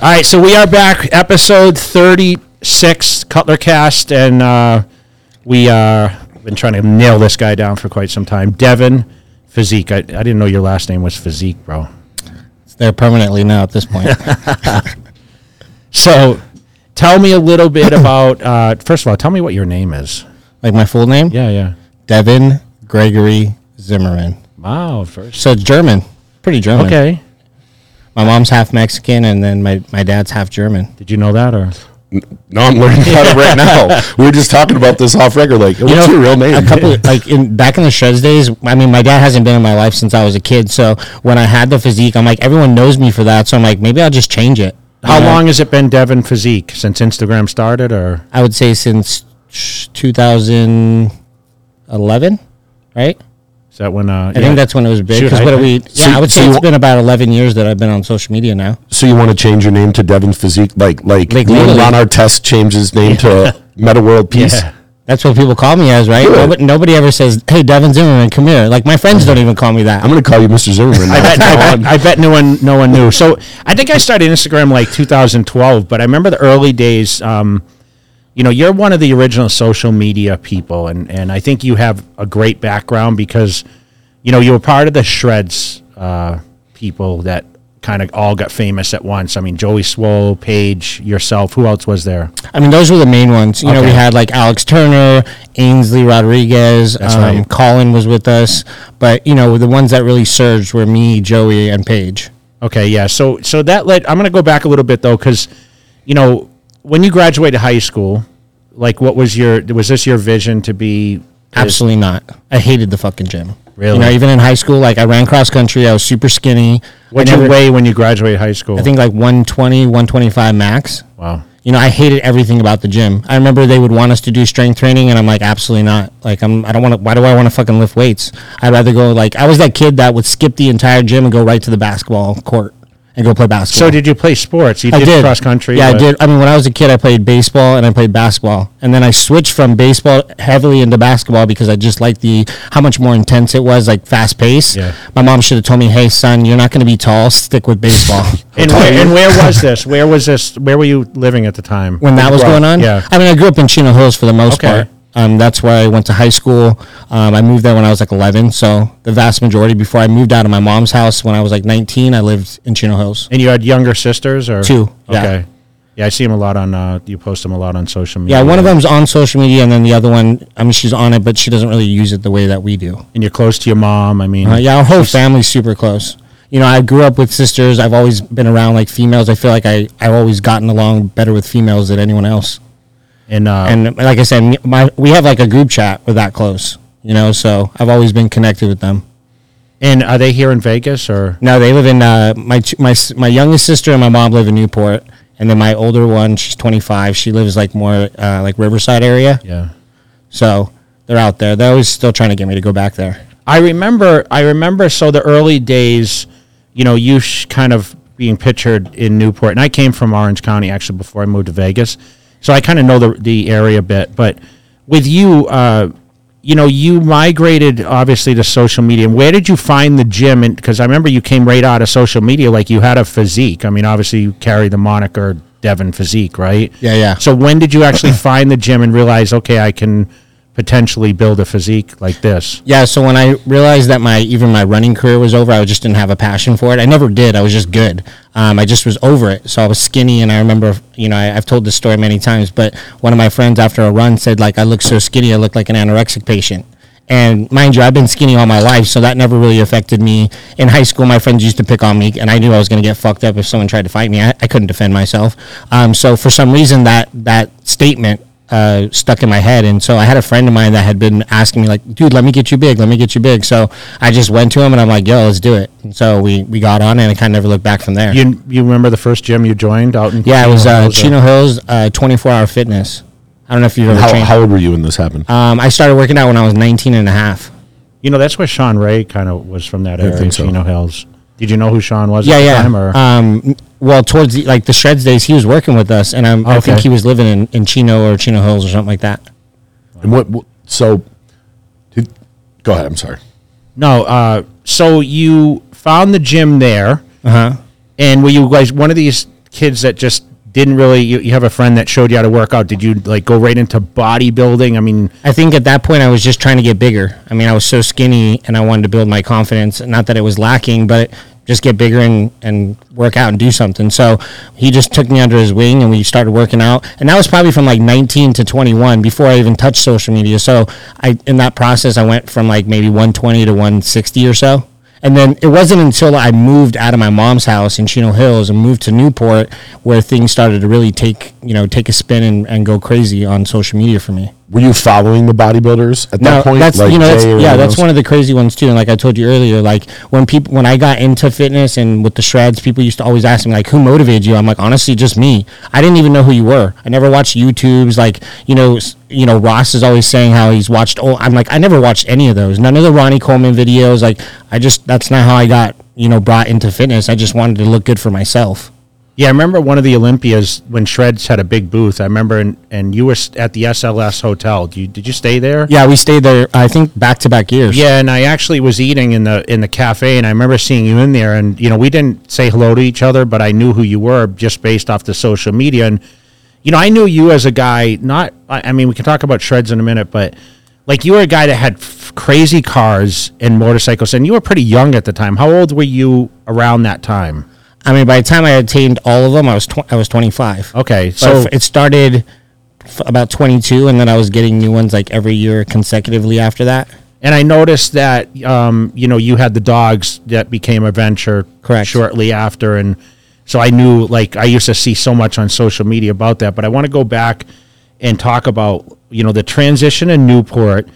All right, so we are back, episode thirty-six, Cutler Cast, and uh, we uh, been trying to nail this guy down for quite some time. Devin Physique. I, I didn't know your last name was Physique, bro. It's there permanently now at this point. So, tell me a little bit about. Uh, first of all, tell me what your name is. like my full name? Yeah, yeah. Devin Gregory Zimmerman. Wow. First. So German. Pretty German. Okay. My mom's half Mexican and then my, my dad's half German. Did you know that or? No, I'm learning about it right now. We were just talking about this off record. Like, what's know, your real name? A couple like in back in the Shreds days, I mean my dad hasn't been in my life since I was a kid. So when I had the physique, I'm like everyone knows me for that. So I'm like maybe I'll just change it. How know? long has it been Devin Physique since Instagram started, or I would say since 2011, right? Is that when? Uh, I think that's when it was big. Shoot, Because I- what are we? So- Yeah, I would so say you it's wa- been about 11 years that I've been on social media now. so you want to change your name to Devin Physique, like like, Like when literally. Ron Artest changed his name to Metta World Peace. Yeah. That's what people call me as, right? Nobody, nobody ever says, "Hey, Devin Zimmerman, come here." Like my friends don't even call me that. I'm going to call you Mr. Zimmerman. I bet, I, bet, I bet no one no one knew. So I think I started Instagram like 2012, but I remember the early days. Um, you know, you're one of the original social media people, and and I think you have a great background because, you know, you were part of the Shreds uh, people that kind of all got famous at once. I mean, Joey Swoll, Paige, yourself. Who else was there? I mean, those were the main ones. You know, we had like Alex Turner, Ainsley Rodriguez. Um, right. Colin was with us, but you know, the ones that really surged were me, Joey, and Paige. Okay, yeah. So so that led. I'm going to go back a little bit though, because you know when you graduated high school, like what was your was this your vision to be? Absolutely not. I hated the fucking gym. Really? You know, even in high school, like I ran cross country. I was super skinny. What you weigh when you graduated high school? I think like 120, 125 max. Wow. You know, I hated everything about the gym. I remember they would want us to do strength training, and I'm like, absolutely not. Like, I'm, I don't want to. Why do I want to fucking lift weights? I'd rather go like I was that kid that would skip the entire gym and go right to the basketball court and go play basketball. So did you play sports? You I did, did cross country. Yeah, I did. I mean, when I was a kid, I played baseball and I played basketball, and then I switched from baseball heavily into basketball because I just liked the how much more intense it was, like fast pace. Yeah. My mom should have told me, "Hey, son, you're not going to be tall. Stick with baseball." And where, and where was this? Where was this? Where were you living at the time? when that was going on. Yeah. I mean, I grew up in Chino Hills for the most Okay. part. Um, that's where I went to high school. Um, I moved there when I was like 11. So the vast majority before I moved out of my mom's house when I was like 19, I lived in Chino Hills. And you had younger sisters or Two, yeah. Okay. Yeah, I see them a lot on. Uh, you post them a lot on social media. Yeah, one of them's on social media, and then the other one, I mean, she's on it, but she doesn't really use it the way that we do. And you're close to your mom. I mean, Uh, yeah, our whole family's super close. You know, I grew up with sisters. I've always been around like females. I feel like I I've always gotten along better with females than anyone else. And uh, And like I said, my we have like a group chat. We're that close. You know, so I've always been connected with them. and are they here in Vegas or? No, they live in uh, my my my youngest sister and my mom live in Newport, and then my older one, she's 25. She lives like more uh, like Riverside area. Yeah. So they're out there. They're always still trying to get me to go back there. I remember. I remember. So the early days, you know, you sh- kind of being pictured in Newport, and I came from Orange County actually before I moved to Vegas, so I kind of know the the area a bit. But with you, uh, you know, you migrated obviously to social media. And Where did you find the gym? And Because I remember you came right out of social media, like you had a physique. I mean, obviously you carry the moniker Devin Physique, right? Yeah, yeah. So when did you actually find the gym and realize, okay, I can potentially build a physique like this? Yeah, so when I realized that my even my running career was over, I just didn't have a passion for it. I never did. I was just good. Um, I just was over it. So I was skinny, and I remember, you know, I, I've told this story many times, but one of my friends after a run said, like, I look so skinny, I look like an anorexic patient. And mind you, I've been skinny all my life, so that never really affected me. In high school, my friends used to pick on me, and I knew I was going to get fucked up if someone tried to fight me. I, I couldn't defend myself. Um, so for some reason, that that statement uh, stuck in my head. And so I had a friend of mine that had been asking me, like, dude, let me get you big, let me get you big. So I just went to him and I'm like, yo, let's do it. And so we, we got on and I kind of never looked back from there. You you remember the first gym you joined out in? yeah, it was uh, Hills Chino Hills, uh, 24 hour fitness. I don't know if you've ever How, trained. how old were you when this happened? um, I started working out when I was 19 and a half. You know, that's where Shawn Ray kind of was from that area, think so. Chino Hills. Did you know who Shawn was Yeah, at the yeah. time? Or? Um, well, towards the, like the Shreds days, he was working with us, and I'm, I think he was living in, in Chino or Chino Hills or something like that. and what, what? So, did, go ahead. I'm sorry. no, uh, so you found the gym there, Uh huh. and were you guys one of these kids that just didn't really? You, you have a friend that showed you how to work out. Did you like go right into bodybuilding? I mean, I think at that point I was just trying to get bigger. I mean, I was so skinny and I wanted to build my confidence. Not that it was lacking, but just get bigger and, and work out and do something. So he just took me under his wing and we started working out. And that was probably from like 19 to 21 before I even touched social media. So I in that process I went from like maybe 120 to 160 or so. And then it wasn't until I moved out of my mom's house in Chino Hills and moved to Newport where things started to really take, you know, take a spin and, and go crazy on social media for me. Were you following the bodybuilders at No, that point? that's you know, that's, yeah, that's those? one of the crazy ones too. And like I told you earlier, like when people when I got into fitness and with the shreds, people used to always ask me like, "Who motivated you?" I'm like, honestly, just me. I didn't even know who you were. I never watched YouTube's. Like you know, you know, Ross is always saying how he's watched. Oh, I'm like, I never watched any of those. None of the Ronnie Coleman videos. Like, I just that's not how I got you know brought into fitness. I just wanted to look good for myself. Yeah, I remember one of the Olympias when Shreds had a big booth. I remember, and, and you were at the SLS hotel. Did you, did you stay there? Yeah, we stayed there. I think back to back years. Yeah, and I actually was eating in the in the cafe, and I remember seeing you in there. And you know, we didn't say hello to each other, but I knew who you were just based off the social media. And you know, I knew you as a guy. Not, I I mean, we can talk about shreds in a minute, but like you were a guy that had f- crazy cars and motorcycles, and you were pretty young at the time. How old were you around that time? I mean, by the time I attained all of them, I was tw- I was 25. Okay, So it started f- about 22, and then I was getting new ones like every year consecutively after that. And I noticed that um, you know you had the dogs that became a venture Correct. shortly after, and so I knew like I used to see so much on social media about that. But I want to go back and talk about you know the transition in Newport.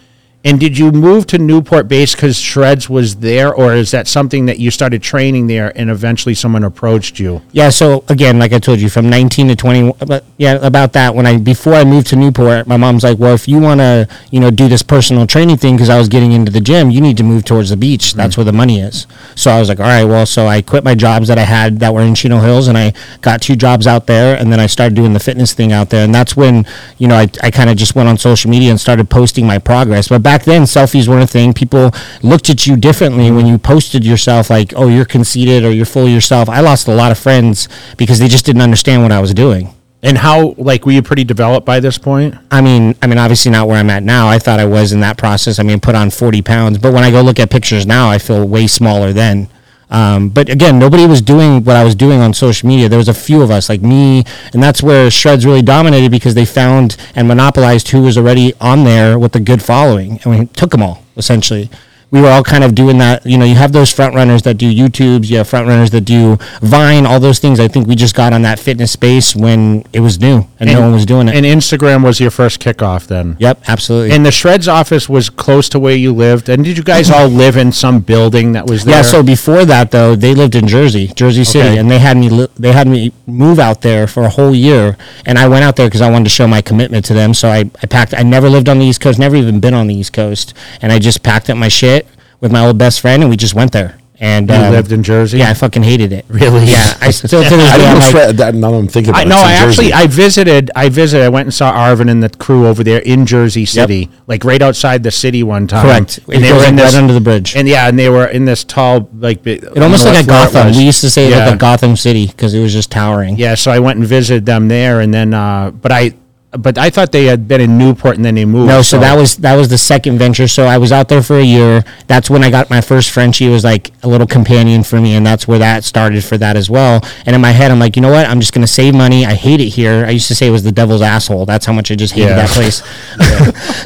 And did you move to Newport base because Shreds was there, or is that something that you started training there and eventually someone approached you? Yeah. So again, like I told you, from 19 to 20, but yeah, about that. When I before I moved to Newport, my mom's like, "Well, if you want to, you know, do this personal training thing, because I was getting into the gym, you need to move towards the beach. Mm. That's where the money is." So I was like, "All right, well." So I quit my jobs that I had that were in Chino Hills, and I got two jobs out there, and then I started doing the fitness thing out there, and that's when you know I, I kind of just went on social media and started posting my progress. But back then, selfies weren't a thing. People looked at you differently when you posted yourself, like, "Oh, you're conceited" or "You're full of yourself." I lost a lot of friends because they just didn't understand what I was doing. And how like were you pretty developed by this point? I mean, I mean, obviously not where I'm at now. I thought I was in that process. I mean, put on 40 pounds, but when I go look at pictures now, I feel way smaller then. Um, but again, nobody was doing what I was doing on social media. There was a few of us, like me, and that's where Shreds really dominated because they found and monopolized who was already on there with a good following, and we took them all essentially. We were all kind of doing that. You know, you have those front runners that do YouTubes, you have front runners that do Vine, all those things. I think we just got on that fitness space when it was new and, no one was doing it. And Instagram was your first kickoff then. Yep, absolutely. And the Shreds office was close to where you lived. And did you guys all live in some building that was there? yeah, so before that though, they lived in Jersey, Jersey City, Okay. and they had me li- they had me move out there for a whole year, and I went out there because I wanted to show my commitment to them. So I, I packed. I never lived on the East Coast, never even been on the East Coast, and I just packed up my shit with my old best friend, and we just went there. And you um, lived in Jersey. Yeah, I fucking hated it. Really? Yeah, I still to this day. I'm like, that, now that I'm thinking about I it. no, I actually Jersey. I visited. I visited. I went and saw Arvin and the crew over there in Jersey City, like right outside the city one time. correct. And they were in right this, under the bridge. and yeah, and they were in this tall, like it almost like a Gotham. We used to say like a Gotham City because it was just towering. Yeah, so I went and visited them there, and then, uh, but I, but I thought they had been in Newport and then they moved. No, so that was that was the second venture. So I was out there for a year. That's when I got my first Frenchie. It was like a little companion for me, and that's where that started for that as well. And in my head, I'm like, you know what? I'm just gonna save money. I hate it here. I used to say it was the devil's asshole. That's how much I just hated Yeah. that place.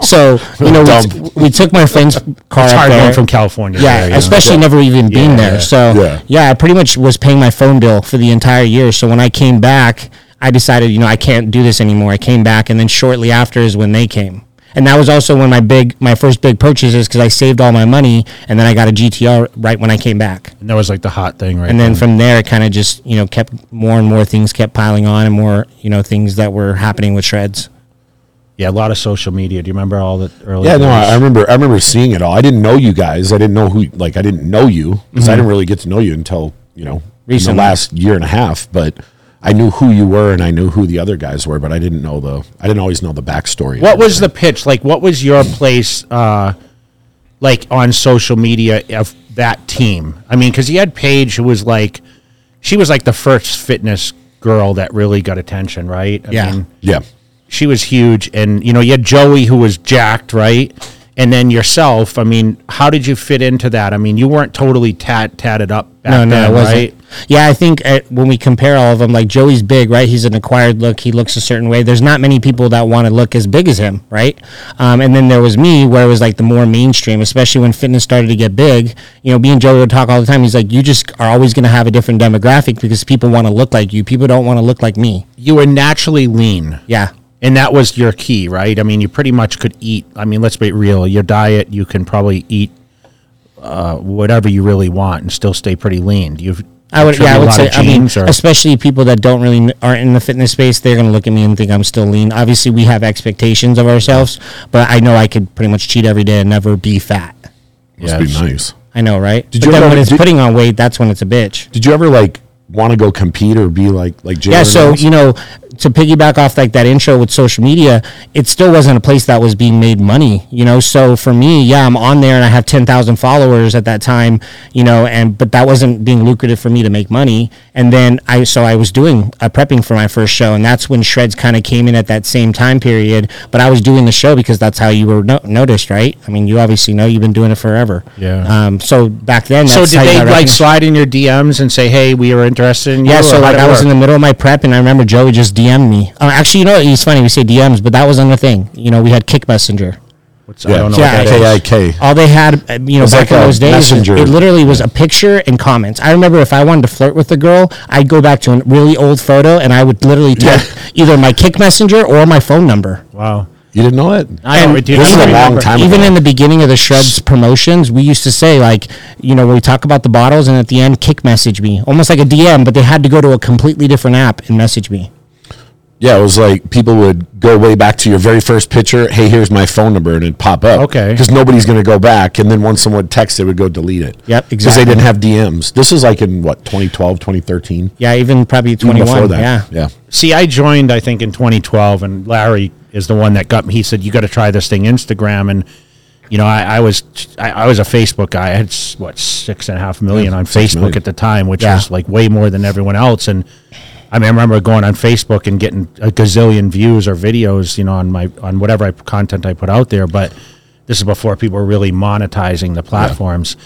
so you know, we, t- we took my friend's car it's hard going from California. Yeah, there, especially never even been there. So Yeah. yeah. I pretty much was paying my phone bill for the entire year. So when I came back, I decided, you know, I can't do this anymore. I came back, and then shortly after is when they came. And that was also when my big, my first big purchases because I saved all my money, and then I got a GTR right when I came back. And that was like the hot thing, right? And then from there, it kind of just, you know, kept more and more things kept piling on, and more, you know, things that were happening with shreds. yeah, a lot of social media. Do you remember all the early? Yeah, no, days? I I remember. I remember seeing it all. I didn't know you guys. I didn't know who. Like, I didn't know you because I mm-hmm. didn't really get to know you until you know in the last year and a half. But I knew who you were, and I knew who the other guys were. But I didn't know the. I didn't always know the backstory. What was the pitch? Like, what was your place, uh, like on social media of that team? I mean, because you had Paige, who was like, she was like the first fitness girl that really got attention, right? I Yeah. Yeah. she was huge, and you know you had Joey who was jacked, right? And then yourself. I mean, how did you fit into that? I mean, you weren't totally tat tatted up back No, no, then, right? Yeah, I think uh, when we compare all of them, like Joey's big, right? He's an acquired look. He looks a certain way. There's not many people that want to look as big as him, right? Um, and then there was me, where it was like the more mainstream, especially when fitness started to get big. You know, me and Joey would talk all the time. He's like, you just are always going to have a different demographic because people want to look like you. People don't want to look like me. You were naturally lean. Yeah. And that was your key, right? I mean, you pretty much could eat. I mean, let's be real. Your diet, you can probably eat uh, whatever you really want and still stay pretty lean. Do you? I would, yeah, I would say. I mean, or- especially people that don't really aren't in the fitness space, they're gonna look at me and think I'm still lean. Obviously, we have expectations of ourselves, but I know I could pretty much cheat every day and never be fat. Must Yeah, be nice. I know, right? Did but you then ever- when it's did- putting on weight, that's when it's a bitch. Did you ever like want to go compete or be like like Jalen Yeah, so is? you know, to piggyback off like that intro with social media, it still wasn't a place that was being made money, you know. So for me, yeah, I'm on there and I have ten thousand followers at that time, you know, and but that wasn't being lucrative for me to make money. And then I so I was doing uh, prepping for my first show, and that's when Shreds kind of came in at that same time period. But I was doing the show because that's how you were no- noticed, right? I mean, you obviously know you've been doing it forever. Yeah. Um. So back then, So did they like slide in your DMs and say, "Hey, we are interested in you"? Yeah, so like I was in the middle of my prep, and I remember Joey just DM'd me. Uh, actually, you know, it's funny we say DMs, but that was another thing. You know, we had Kik Messenger. What's, I don't know. Yeah, what that is. KIK. All they had, uh, you know, It's back like in those days, messenger. it literally was a picture and comments. I remember if I wanted to flirt with a girl, I'd go back to a really old photo, and I would literally type either my Kik Messenger or my phone number. Wow. You didn't know it? I don't. Dude, this is a long remember. time Even ago. in the beginning of the Shreds promotions, we used to say like, you know, we talk about the bottles, and at the end, kick message me, almost like a DM, but they had to go to a completely different app and message me. Yeah, it was like people would go way back to your very first picture. Hey, here's my phone number, and it'd pop up. Okay. Because nobody's going to go back. And then once someone would they would go delete it. Yep, exactly. Because they didn't have DMs. This is like in what, 2012, 2013? Yeah, even probably Even 21. Before that. Yeah. Yeah. See, I joined, I think, in 2012, and Larry is the one that got me. He said, "You got to try this thing, Instagram." And you know, I, I was I, I was a Facebook guy. I had what six and a half million on Facebook million. at the time, which Yeah. was like way more than everyone else. And I mean, I remember going on Facebook and getting a gazillion views or videos, you know, on my on whatever I, content I put out there. But this is before people were really monetizing the platforms.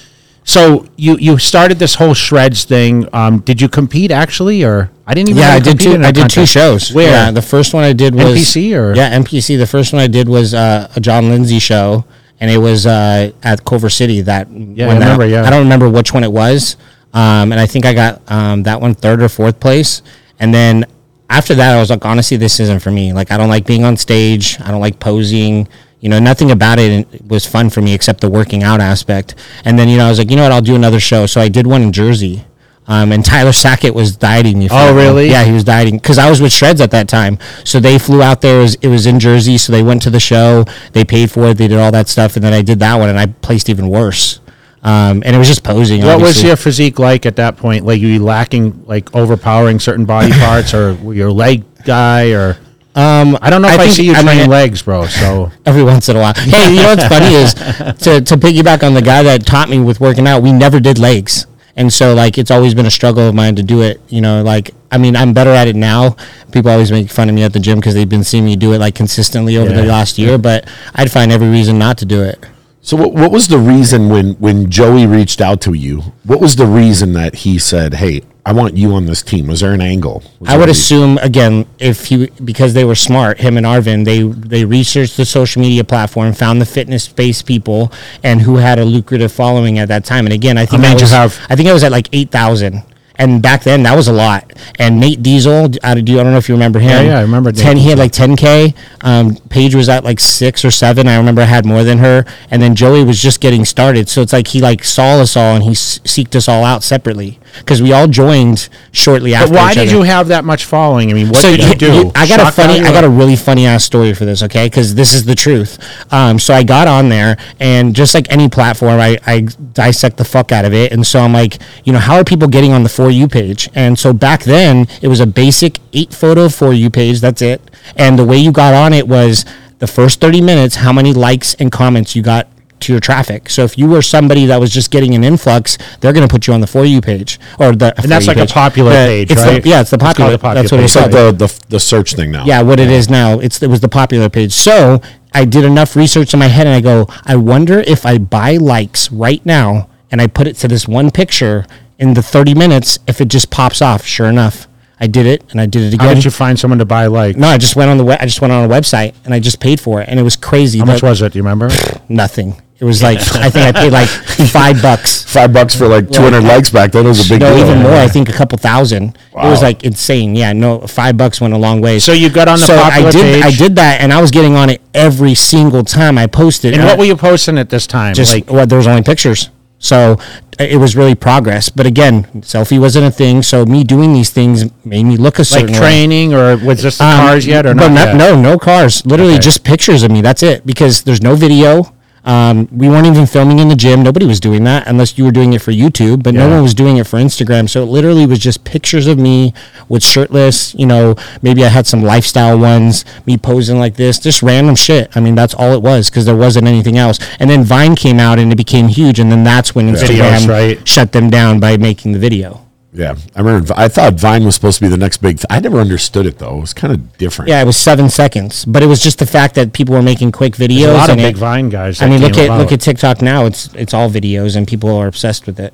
So you you started this whole shreds thing. Um, did you compete actually, or I didn't even? Yeah, I did two. I did two shows. Where? Yeah, the first one I did was NPC or- yeah NPC. The first one I did was uh, a Jon Lindsay show, and it was uh, at Culver City. That Yeah, I that- remember, yeah. I don't remember which one it was, um, and I think I got um, that one third or fourth place. And then after that, I was like, honestly, this isn't for me. Like, I don't like being on stage. I don't like posing. You know, nothing about it was fun for me except the working out aspect. And then, you know, I was like, you know what, I'll do another show. So I did one in Jersey. Um, and Tyler Sackett was dieting me. For Oh, really? Yeah, he was dieting because I was with Shreds at that time. So they flew out there. It was, it was in Jersey. So they went to the show. They paid for it. They did all that stuff. And then I did that one and I placed even worse. Um, and it was just posing. What was your physique like at that point? Like, you lacking, like, overpowering certain body parts, or were you leg guy, or? Um, I don't know if I, see you I train mean, legs, bro. So every once in a while. Hey, you know what's funny is to, to piggyback on the guy that taught me with working out, we never did legs. And so like it's always been a struggle of mine to do it, you know, like I mean, I'm better at it now. People always make fun of me at the gym because they've been seeing me do it like consistently over the last year, but I'd find every reason not to do it. So what, what was the reason when when Joey reached out to you? What was the reason that he said, "Hey, I want you on this team"? Was there an angle? Was I would assume again if he because they were smart, him and Arvin, they they researched the social media platform, found the fitness based people, and who had a lucrative following at that time. And again, I think I was, have? I think I was at like eight thousand. And back then, that was a lot. And Nate Diesel, I do I don't know if you remember him. Yeah, yeah, I remember Nate Ten, he had like ten k. Um, Paige was at like six or seven. I remember I had more than her. And then Joey was just getting started. So it's like he like saw us all and he s- seeked us all out separately because we all joined shortly after. But why each did other. you have that much following? I mean, what So did you you- do? you- I got a funny, I got a really funny ass story for this, okay? Because this is the truth. Um, so I got on there, and just like any platform, I, I dissect the fuck out of it. And so I'm like, you know, how are people getting on the for you page? And so back then, it was a basic eight photo for you page. That's it. And the way you got on it was the first 30 minutes, how many likes and comments you got to your traffic. So if you were somebody that was just getting an influx, they're going to put you on the for you page or the And that's For You like a popular The- page, it's the- right? yeah, it's the It's popular. the popular that's what page. it's It's like the, the the search thing now. Yeah, what it is now. It's it was the popular page. So I did enough research in my head, and I go, I wonder if I buy likes right now and I put it to this one picture in the thirty minutes, if it just pops off. Sure enough, I did it, and I did it again. How did you find someone to buy like? no, I just went on the we- I just went on a website and I just paid for it, and it was crazy. How much was it? Do you remember? nothing? It was like I think I paid like five bucks. Five bucks for like 200 likes back then was a big No, deal. even more. I think a couple thousand. Wow. It was like insane. Yeah, no, five bucks went a long way. So you got on the so popular I did. page. I did that, and I was getting on it every single time I posted. And I- what were you posting at this time? just like well, there was only pictures. So it was really progress. But again, selfie wasn't a thing. So me doing these things made me look a certain like way. training or was this the Um, cars yet or not? yet? No, no cars. Literally Okay. just pictures of me. That's it. Because there's no video. Um, we weren't even filming in the gym. Nobody was doing that unless you were doing it for YouTube. But no one was doing it for Instagram. So it literally was just pictures of me with shirtless. You know, maybe I had some lifestyle ones. Me posing like this, just random shit. I mean, that's all it was because there wasn't anything else. And then Vine came out and it became huge. And then that's when Instagram Videos, right. shut them down by making the video. Yeah, I remember. I thought Vine was supposed to be the next big. Th- I never understood it though. It was kind of different. Yeah, it was seven seconds, but it was just the fact that people were making quick videos. There's a lot of and big it- Vine guys. I mean, look at about. look at TikTok now. It's it's all videos, and people are obsessed with it.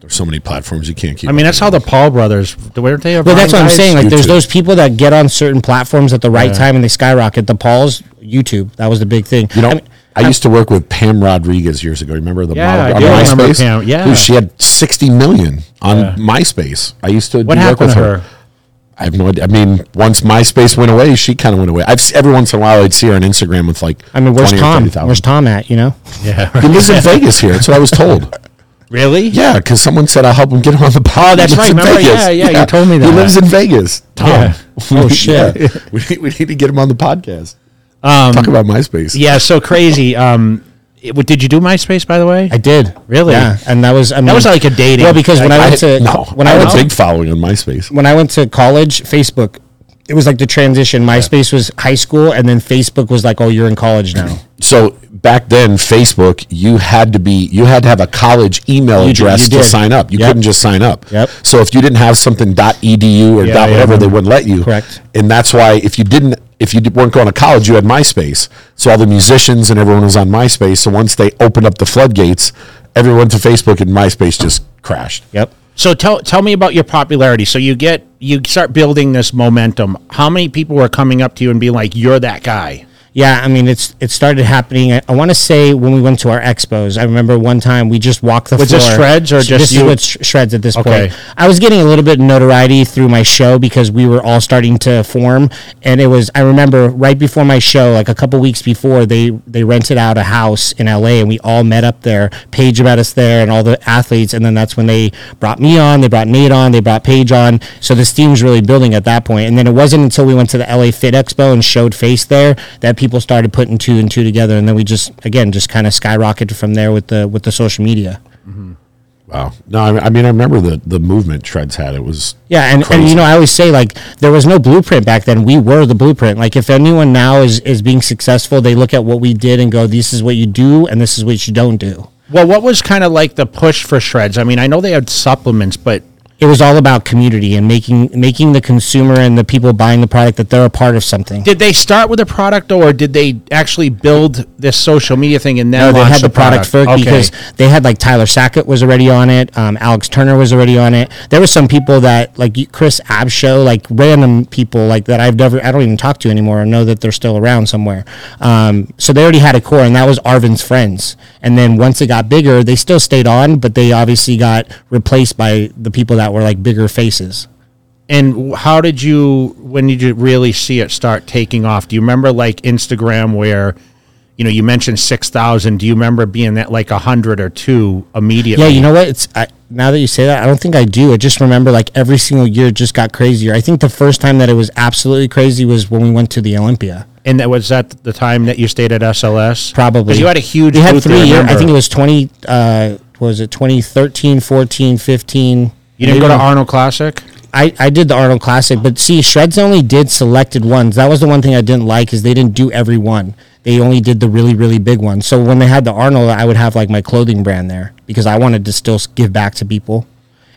There's so many platforms you can't keep. I mean, up that's how the Paul brothers. Weren't they? a But that's Vine what I'm saying. Like, there's those people that get on certain platforms at the right Yeah. time and they skyrocket. The Pauls, YouTube, that was the big thing. You know, I mean, I used to work with Pam Rodriguez years ago. Remember the Yeah, model I on do remember MySpace? Pam, yeah. Dude, she had 60 million on Yeah. MySpace. I used to What work with her. her? I have no idea. I mean, once MySpace went away, she kind of went away. I've every once in a while I'd see her on Instagram with like. I mean, where's 20 Tom? 30,000. Where's Tom at? You know, Yeah. He lives in Vegas here. That's what I was told. really? Yeah, because someone said I'll help him get him on the pod. Oh, that's right. Remember? Vegas. Yeah, yeah, you told me that. He lives in Vegas. Tom. Yeah. Oh, shit. Yeah. We, need, we need to get him on the podcast. Um, Talk about MySpace. yeah. So crazy. Um, it, what- did you do MySpace by the way? I did Really? Yeah, and that was I mean, that was like a dating. well because when I, I went had, to no, when I I had went a to big following on MySpace. when I went to college, Facebook, it was like the transition. MySpace was high school, and then Facebook was like, oh, you're in college now. So back then, Facebook, you had to be, you had to have a college email You did- address to sign up. You Yep. couldn't just sign up. Yep. So if you didn't have something .edu or Yeah, dot yeah, whatever, they wouldn't let you. Correct. And that's why if you didn't, if you weren't going to college, you had MySpace. So all the musicians and everyone was on MySpace. So once they opened up the floodgates, everyone to Facebook and MySpace just crashed. Yep. So tell tell me about your popularity. So you get you start building this momentum. How many people were coming up to you and being like, "You're that guy"? Yeah, I mean, it's it started happening. I, I want to say when we went to our expos. I remember one time we just walked the Was floor. this Shreds or just this you? is with Sh- Shreds at this Okay. point. I was getting a little bit of notoriety through my show because we were all starting to form, and it was. I remember right before my show, like a couple weeks before, they they rented out a house in LA, and we all met up there. Paige met us there, and all the athletes, and then that's when they brought me on. They brought Nate on. They brought Paige on. So this team was really building at that point. point, and then it wasn't until we went to the LA Fit Expo and showed face there that people started putting two and two together, and then we just again just kind of skyrocketed from there with the with the social media. Mm-hmm. Wow. No, I, I mean, I remember the, the movement Shreds had. It was Yeah, and, and you know, I always say like there was no blueprint back then. We were the blueprint. Like if anyone now is is being successful, they look at what we did and go, "This is what you do, and this is what you don't do." Well, what was kind of like the push for Shreds? I mean, I know they had supplements, but It was all about community and making making the consumer and the people buying the product that they're a part of something. did they start with a product or did they actually build this social media thing and then No, they had the product, first Okay. because they had like Tyler Sackett was already on it. Um, Alex Turner was already on it. There were some people that like Chris Abshow, like random people like that I've never, I don't even talk to anymore or know that they're still around somewhere. Um, so they already had a core and that was Arvin's friends. And then once it got bigger, they still stayed on, but they obviously got replaced by the people that were like bigger faces. And how did you when did you really see it start taking off? Do you remember like Instagram where you know you mentioned 6,000, do you remember being that like a 100 or 2 immediately? Yeah, you know what? It's I, now that you say that, I don't think I do. I just remember like every single year it just got crazier. I think the first time that it was absolutely crazy was when we went to the Olympia. And that was that the time that you stayed at SLS? Probably. Because you had a huge We had three years. I think it was 20, uh, what was it 2013, 14, 15. You didn't go to Arnold Classic? I, I did the Arnold Classic, but see, Shreds only did selected ones. That was the one thing I didn't like is they didn't do every one. they only did the really really big ones. So when they had the Arnold, I would have like my clothing brand there because I wanted to still give back to people,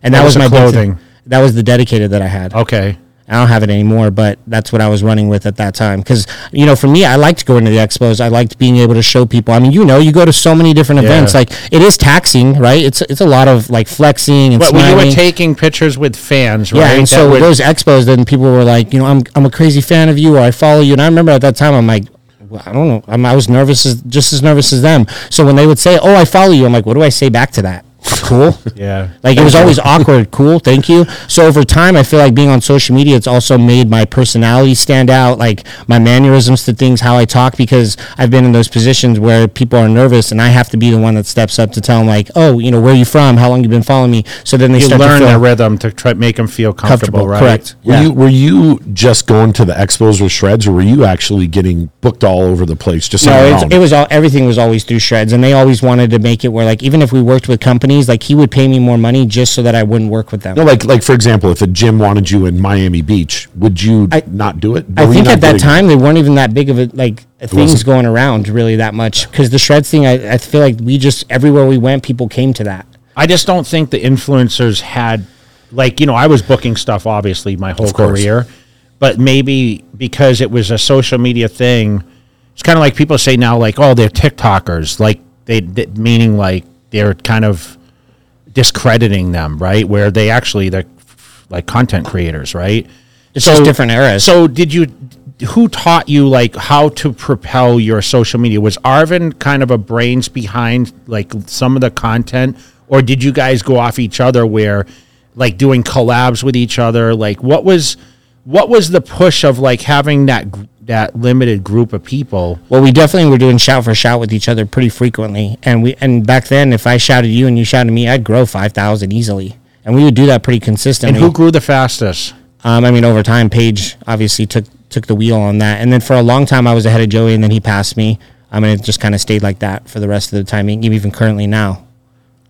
and that What was was my the big thing. clothing? That was the dedicated that I had. Okay. I don't have it anymore, but that's what I was running with at that time. Because you know, for me, I liked going to the expos. I liked being able to show people. I mean, you know, you go to so many different Yeah. events. Like it is taxing, right? It's it's a lot of like flexing and But when you were taking pictures with fans, right? yeah, and that so would- those expos, then people were like, you know, I'm I'm a crazy fan of you, or I follow you. And I remember at that time, I'm like. well, I don't know. I'm, I was nervous, as, just as nervous as them. So when they would say, "Oh, I follow you," I'm like, "What do I say back to that?" Cool. yeah. Like it was always awkward. Cool, thank you. So over time, I feel like being on social media, it's also made my personality stand out, like my mannerisms to things, how I talk, because I've been in those positions where people are nervous, and I have to be the one that steps up to tell them, like, oh, you know, where are you from? How long you been following me? So then they You start learn to the feel rhythm to try make them feel comfortable, comfortable. right? Correct. Were Yeah. you were you just going to the expos with shreds, or were you actually getting booked all over the place? Just on No, your it's, own? it was all everything was always through shreds, and they always wanted to make it where like even if we worked with companies, like he would pay me more money just so that I wouldn't work with them. no, like like for example, if a gym wanted you in Miami Beach, would you I- not do it? I were you think at that getting- time they weren't even that big of a like things wasn't? going around really that much because the shreds thing. I, I feel like we just everywhere we went, people came to that. I just don't think the influencers had, like, you know, I was booking stuff obviously my whole career, but maybe because it was a social media thing, it's kind of like people say now, like, oh, they're TikTokers, like they, they meaning like they're kind of discrediting them, right? Where they actually they're like content creators, right? It's just different eras. So did you? Who taught you like how to propel your social media? Was Arvin kind of a brains behind like some of the content, or did you guys go off each other where, like doing collabs with each other? Like what was, what was the push of like having that that limited group of people? Well, we definitely were doing shout for shout with each other pretty frequently, and we and back then, if I shouted you and you shouted me, I'd grow five thousand easily, and we would do that pretty consistently. And who grew the fastest? Um, I mean, over time, Paige obviously took took the wheel on that, and then for a long time, I was ahead of Joey, and then he passed me. I mean, it just kind of stayed like that for the rest of the time, even currently now.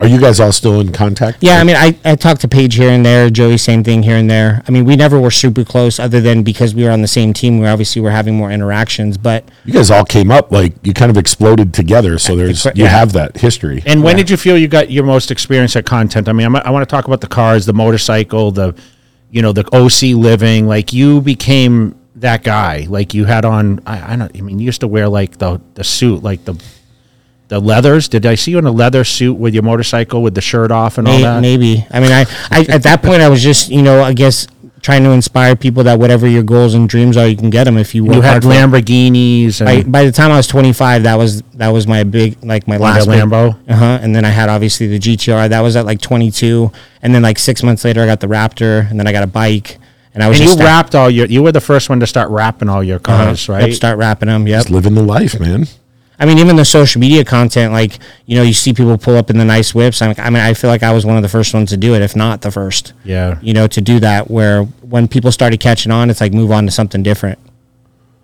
Are you guys all still in contact? Yeah, I mean, I, I talked to Paige here and there, Joey, same thing here and there. I mean, we never were super close, other than because we were on the same team. We obviously were having more interactions, but You guys all came up like you kind of exploded together, so there's Correct. you Yeah. have that history. And when did you feel you got your most experience at content? I mean, I'm, I want to talk about the cars, the motorcycle, the, you know, the OC living. Like you became that guy. Like you had on. I, I don't. I mean, you used to wear like the the suit, like the the leathers. Did I see you in a leather suit with your motorcycle with the shirt off and all May- that? Maybe. I mean, I, I at that point I was just you know I guess trying to inspire people that whatever your goals and dreams are, you can get them if you work You had for. Lamborghinis and By, by the time I was 25, that was that was my big like my last Lambo? Uh huh. And then I had obviously the GTR. That was at like 22, and then like six months later I got the Raptor, and then I got a bike, and I was and you just start- wrapped all your. You were the first one to start wrapping all your uh-huh. cars, Yep, right? start wrapping them. Yep. Just living the life, man. I mean, even the social media content, like you know, you see people pull up in the nice whips. I'm, I mean, I feel like I was one of the first ones to do it, if not the first. Yeah. You know, to do that, where when people started catching on, it's like move on to something different.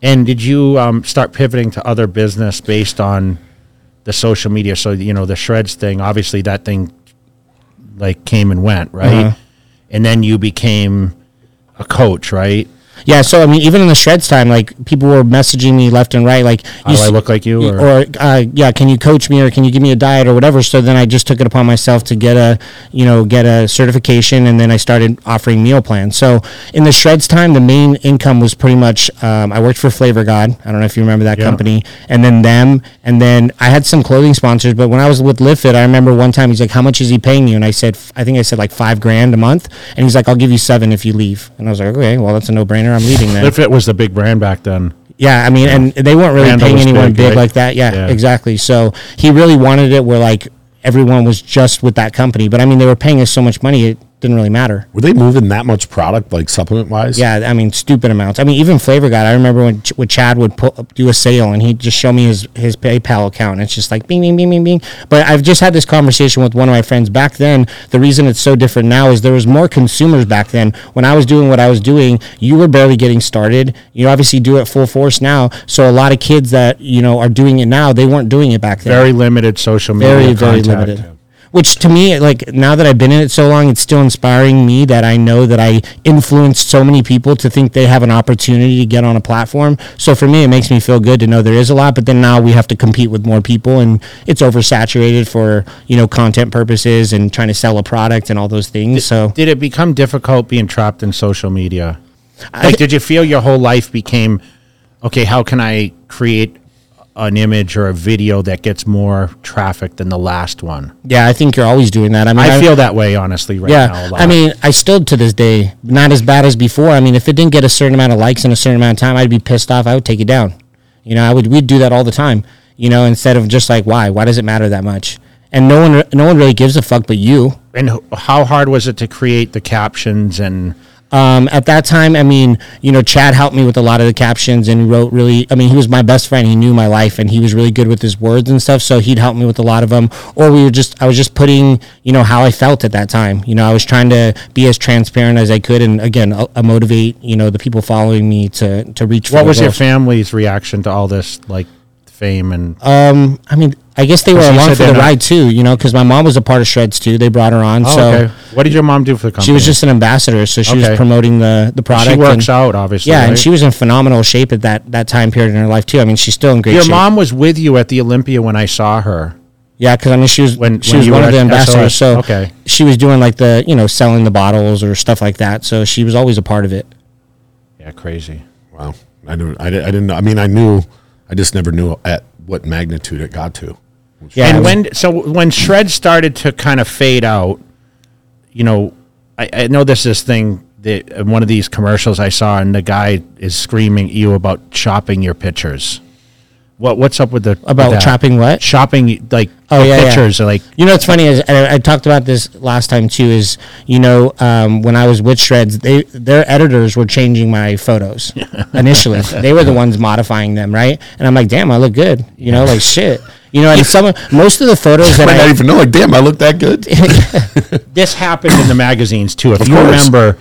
And did you um, start pivoting to other business based on the social media? So you know the shreds thing. Obviously, that thing like came and went, right? Uh-huh. And then you became a coach, right? Yeah, so I mean, even in the shreds time, like people were messaging me left and right, like, do I look like you? Or, or uh, yeah, can you coach me or can you give me a diet or whatever? So then I just took it upon myself to get a, you know, get a certification, and then I started offering meal plans. So in the shreds time, the main income was pretty much um, I worked for Flavor God. I don't know if you remember that Yeah. company, and then them, and then I had some clothing sponsors. But when I was with LiveFit, I remember one time he's like, "How much is he paying you?" And I said, I think I said like five grand a month, and he's like, "I'll give you seven if you leave." And I was like, "Okay, well that's a no brainer. I'm leaving then." if it was the big brand back then, Yeah, I mean, and they weren't really Randall paying anyone big, big, right? like that. Yeah, Yeah. exactly. So he really wanted it where like everyone was just with that company. But I mean, they were paying us so much money, it didn't really matter. Were they moving that much product, like supplement wise? Yeah, I mean, stupid amounts. I mean, even Flavor God. I remember when, Ch- when Chad would pull, do a sale and he'd just show me his his PayPal account. And it's just like bing, bing, bing, bing, bing. But I've just had this conversation with one of my friends back then. The reason it's so different now is there was more consumers back then. When I was doing what I was doing, you were barely getting started. You obviously do it full force now. So a lot of kids that you know are doing it now, they weren't doing it back then. very limited social media. very, very contact. limited. Which to me like now that i've been in it so long it's still inspiring me that i know that i influenced so many people to think they have an opportunity to get on a platform so for me it makes me feel good to know there is a lot but then now we have to compete with more people and it's oversaturated for you know content purposes and trying to sell a product and all those things so Did it become difficult being trapped in social media? Like, did you feel your whole life became, okay, how can I create an image or a video that gets more traffic than the last one? yeah i think you're always doing that i mean I feel that way, honestly, right now. Yeah, a. I mean, I still to this day not as bad as before. I mean, if it didn't get a certain amount of likes in a certain amount of time, I'd be pissed off. I would take it down. You know, I would we'd do that all the time. You know, instead of just like, why? Why does it matter that much? And no one, no one really gives a fuck but you. and how hard was it to create the captions and Um, at that time, I mean, you know, Chad helped me with a lot of the captions and wrote really. I mean, he was my best friend. He knew my life, and he was really good with his words and stuff. So he'd help me with a lot of them. Or we were just, I was just putting, you know, how I felt at that time. You know, I was trying to be as transparent as I could, and again, uh, motivate, you know, the people following me to to reach. For what was your family's reaction to all this like fame and Um, I mean, I guess they were along for the not- ride too. You know, because my mom was a part of Shreds too. They brought her on, oh, so. okay what did your mom do for the company She was just an ambassador, so she Okay. was promoting the the product. she works and- out obviously Yeah, and right? she was in phenomenal shape at that that time period in her life too. I mean, she's still in great your shape. mom was with you at the olympia when i saw her yeah, because I mean, she was When- she when was you one were of the at ambassadors. SLS, So okay. she was doing like the you know selling the bottles or stuff like that. So she was always a part of it. yeah crazy Wow. I don't. I, didn't- I didn't know. I mean, I knew. I just never knew at what magnitude it got to. Yeah, and when so when shred started to kind of fade out you know i, I know there's this thing that uh, one of these commercials i saw and the guy is screaming at you about chopping your pictures what what's up with the about that? chopping what? shopping like Oh, yeah, yeah. pictures like You know what's funny is I, I talked about this last time too. Is you know um, when I was with Shreds, they their editors were changing my photos initially. they were the ones modifying them, right? And I'm like, damn, I look good. You know, like shit. You know, and some of- most of the photos that I not even know. Like, damn, I look that good. this happened in the magazines too. If Of you course. remember,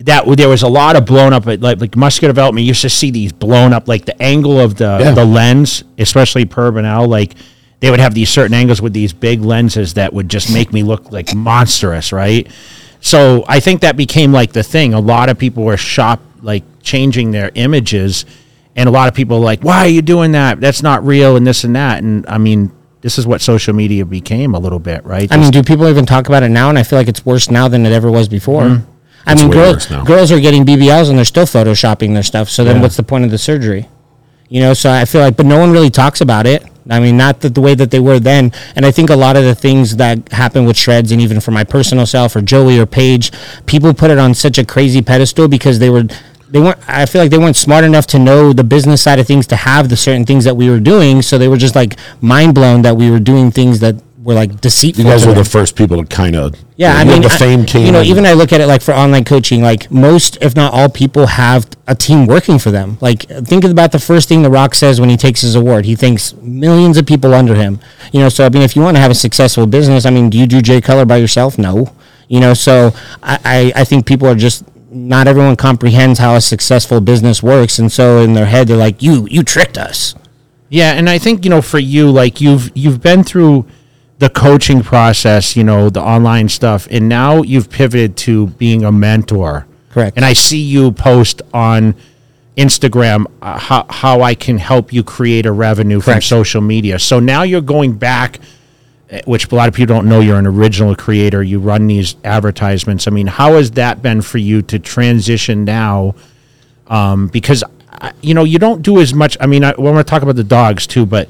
that there was a lot of blown up, like like muscular development. You used to see these blown up, like the angle of the Yeah. the lens, especially per Bernal, like they would have these certain angles with these big lenses that would just make me look like monstrous, right? So I think that became like the thing. A lot of people were shop like changing their images, and a lot of people were like, "Why are you doing that? That's not real," and this and that. And I mean, this is what social media became a little bit, right? I mean, do people even talk about it now? And I feel like it's worse now than it ever was before. Mm-hmm. I mean, girls girls are getting BBLs and they're still photoshopping their stuff. So then, Yeah. what's the point of the surgery? You know, so I feel like, but no one really talks about it. I mean, not that the way that they were then. And I think a lot of the things that happen with shreds, and even for my personal self or Joey or Paige, people put it on such a crazy pedestal because they were. They weren't. I feel like they weren't smart enough to know the business side of things to have the certain things that we were doing. So they were just like mind blown that we were doing things that were like deceitful. You guys were the first people to kind of. Yeah, I mean, the I- fame came. You know, even I look at it like for online coaching, like most, if not all, people have a team working for them. Like, think about the first thing The Rock says when he takes his award. He thinks millions of people under him. You know, so I mean, if you want to have a successful business, I mean, do you do Jay Cutler by yourself? No. You know, so I, I, I think people are just not everyone comprehends how a successful business works, and so in their head they're like, "You, you tricked us." Yeah, and I think you know for you, like you've you've been through the coaching process, you know, the online stuff, and now you've pivoted to being a mentor. Correct. And I see you post on Instagram uh, how how I can help you create a revenue from social media. So now you're going back, eh, which a lot of people don't know. You're an original creator. You run these advertisements. I mean, how has that been for you to transition now? um, because I- you know you don't do as much. I mean, I, we're talking about the dogs too, but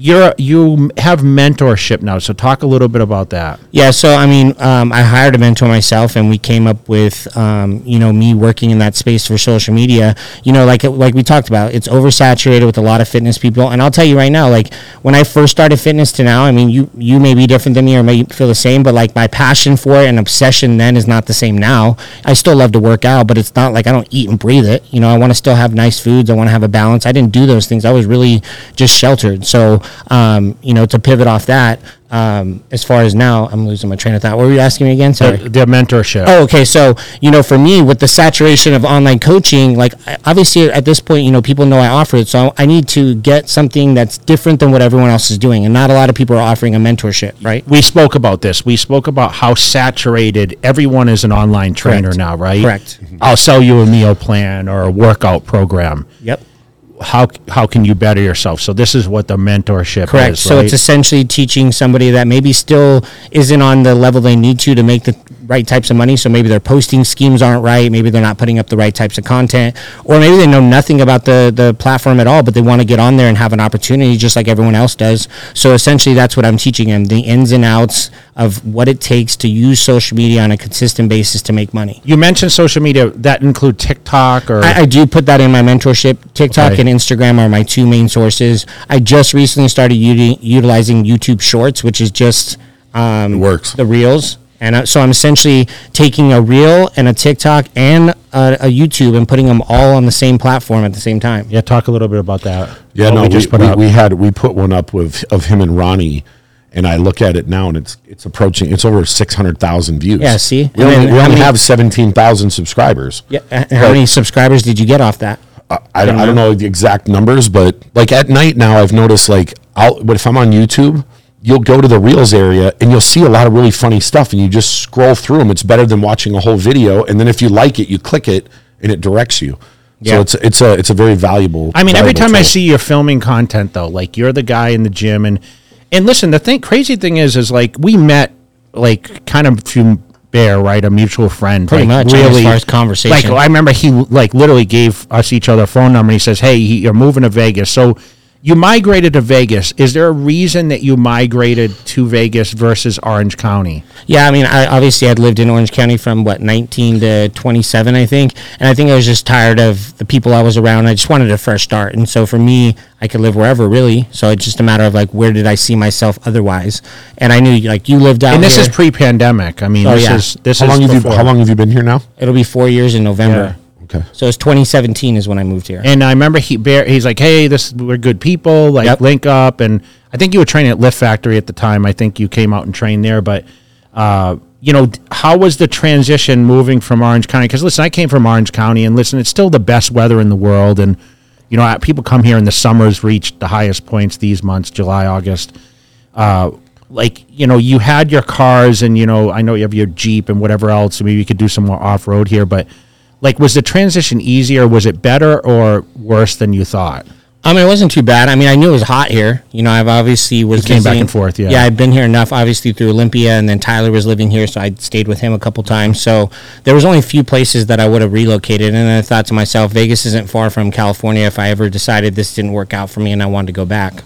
you're you have mentorship now. So talk a little bit about that. Yeah, so I mean, um, I hired a mentor myself, and we came up with, um, you know, me working in that space for social media. You know, like like we talked about, it's oversaturated with a lot of fitness people. And I'll tell you right now, like when I first started fitness to now, I mean, you you may be different than me or may feel the same, but like my passion for it and obsession then is not the same now. I still love to work out, but it's not like I don't eat and breathe it. You know, I want to still have nice foods. I want to have a balance. I didn't do those things. I was really just sheltered. So um, you know, to pivot off that, um, as far as now, I'm losing my train of thought. What were you asking me again? Sorry. The mentorship. Oh, okay. So, you know, for me, with the saturation of online coaching, like obviously at this point, you know, people know I offer it. So I need to get something that's different than what everyone else is doing. And not a lot of people are offering a mentorship, right? we spoke about this. We spoke about how saturated everyone is an online trainer Correct. now, right? Correct. I'll sell you a meal plan or a workout program. Yep. How how can you better yourself? So this is what the mentorship Correct. is. so right? it's essentially teaching somebody that maybe still isn't on the level they need to to make the right types of money. So maybe their posting schemes aren't right. Maybe they're not putting up the right types of content, or maybe they know nothing about the the platform at all, but they want to get on there and have an opportunity just like everyone else does. So essentially, that's what I'm teaching them: the ins and outs of what it takes to use social media on a consistent basis to make money. you mentioned social media. That include TikTok or I, I do put that in my mentorship. TikTok Okay. and Instagram are my two main sources. I just recently started uti- utilizing YouTube Shorts, which is just um, It works. the reels. And uh, so I'm essentially taking a reel and a TikTok and a, a YouTube and putting them all on the same platform at the same time. yeah. Talk a little bit about that. Yeah, no, we, just put we, we had we put one up with of him and Ronnie, and I look at it now, and it's it's approaching it's over six hundred thousand views. Yeah, see? we And only, we only many- have seventeen thousand subscribers. Yeah. and How many subscribers did you get off that? I, I, don't, I don't know the exact numbers, but like at night now, I've noticed like I'll but if I'm on YouTube, you'll go to the Reels area and you'll see a lot of really funny stuff, and you just scroll through them. It's better than watching a whole video, and then if you like it, you click it, and it directs you. Yeah. So it's it's a it's a very valuable. I mean, every valuable time I see you're filming content though, like you're the guy in the gym and and listen, the thing crazy thing is is like we met like kind of through Bear, right? A mutual friend. Pretty like, much, as far as conversation. Like I remember he like literally gave us each other a phone number and he says, Hey, he, you're moving to Vegas. So you migrated to Vegas. Is there a reason that you migrated to Vegas versus Orange County? Yeah, I mean, I obviously I'd lived in Orange County from what 19 to 27, I think, and I think I was just tired of the people I was around. I just wanted a fresh start, and so for me, I could live wherever really. So it's just a matter of like where did I see myself otherwise, and I knew like you lived out And this here. is pre-pandemic. I mean, Oh, this yeah. is this how is long have you how long have you been here now? It'll be four years in November. Okay. So it's 2017 is when I moved here. And I remember he bear, he's like, "Hey, this we're good people. Like Yep. link up." And I think you were training at Lift Factory at the time. I think you came out and trained there. But uh, you know, d- how was the transition moving from Orange County? Because listen, I came from Orange County, and listen, it's still the best weather in the world. And you know, I- people come here in the summers, reach the highest points these months, July, August. Uh, like you know, you had your cars, and you know, I know you have your Jeep and whatever else. Maybe you could do some more off road here, but like was the transition easier was it better or worse than you thought I mean, it wasn't too bad. I mean, I knew it was hot here. You know, I've obviously was came back and forth, yeah. yeah, I've been here enough, obviously through Olympia, and then Tyler was living here, so I stayed with him a couple times. So there was only a few places that I would have relocated, and I thought to myself, Vegas isn't far from California. If I ever decided this didn't work out for me and I wanted to go back,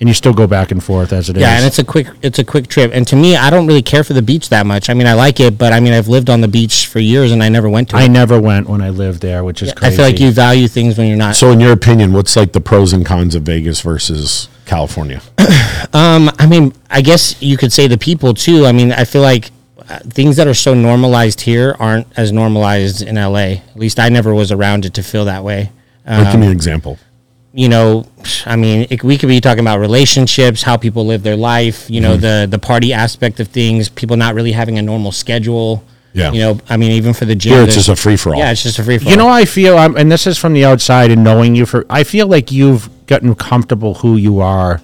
and you still go back and forth as it is. yeah, and it's a quick, it's a quick trip. And to me, I don't really care for the beach that much. I mean, I like it, but I mean, I've lived on the beach for years, and I never went to it. I never went when I lived there, which is crazy. I feel like you value things when you're not. So, in your opinion, what's like the pros and cons of Vegas versus California? Um, I mean, I guess you could say the people too. I mean, I feel like uh, things that are so normalized here aren't as normalized in LA. At least I never was around it to feel that way. Like, Um, give me an example. You know, I mean, it, we could be talking about relationships, how people live their life. You know, the the party aspect of things. People not really having a normal schedule. Yeah. You know, I mean, even for the gym, Here, it's just a free for all. yeah, it's just a free for all. you know, I feel, um, and this is from the outside and knowing you for, I feel like you've gotten comfortable who you are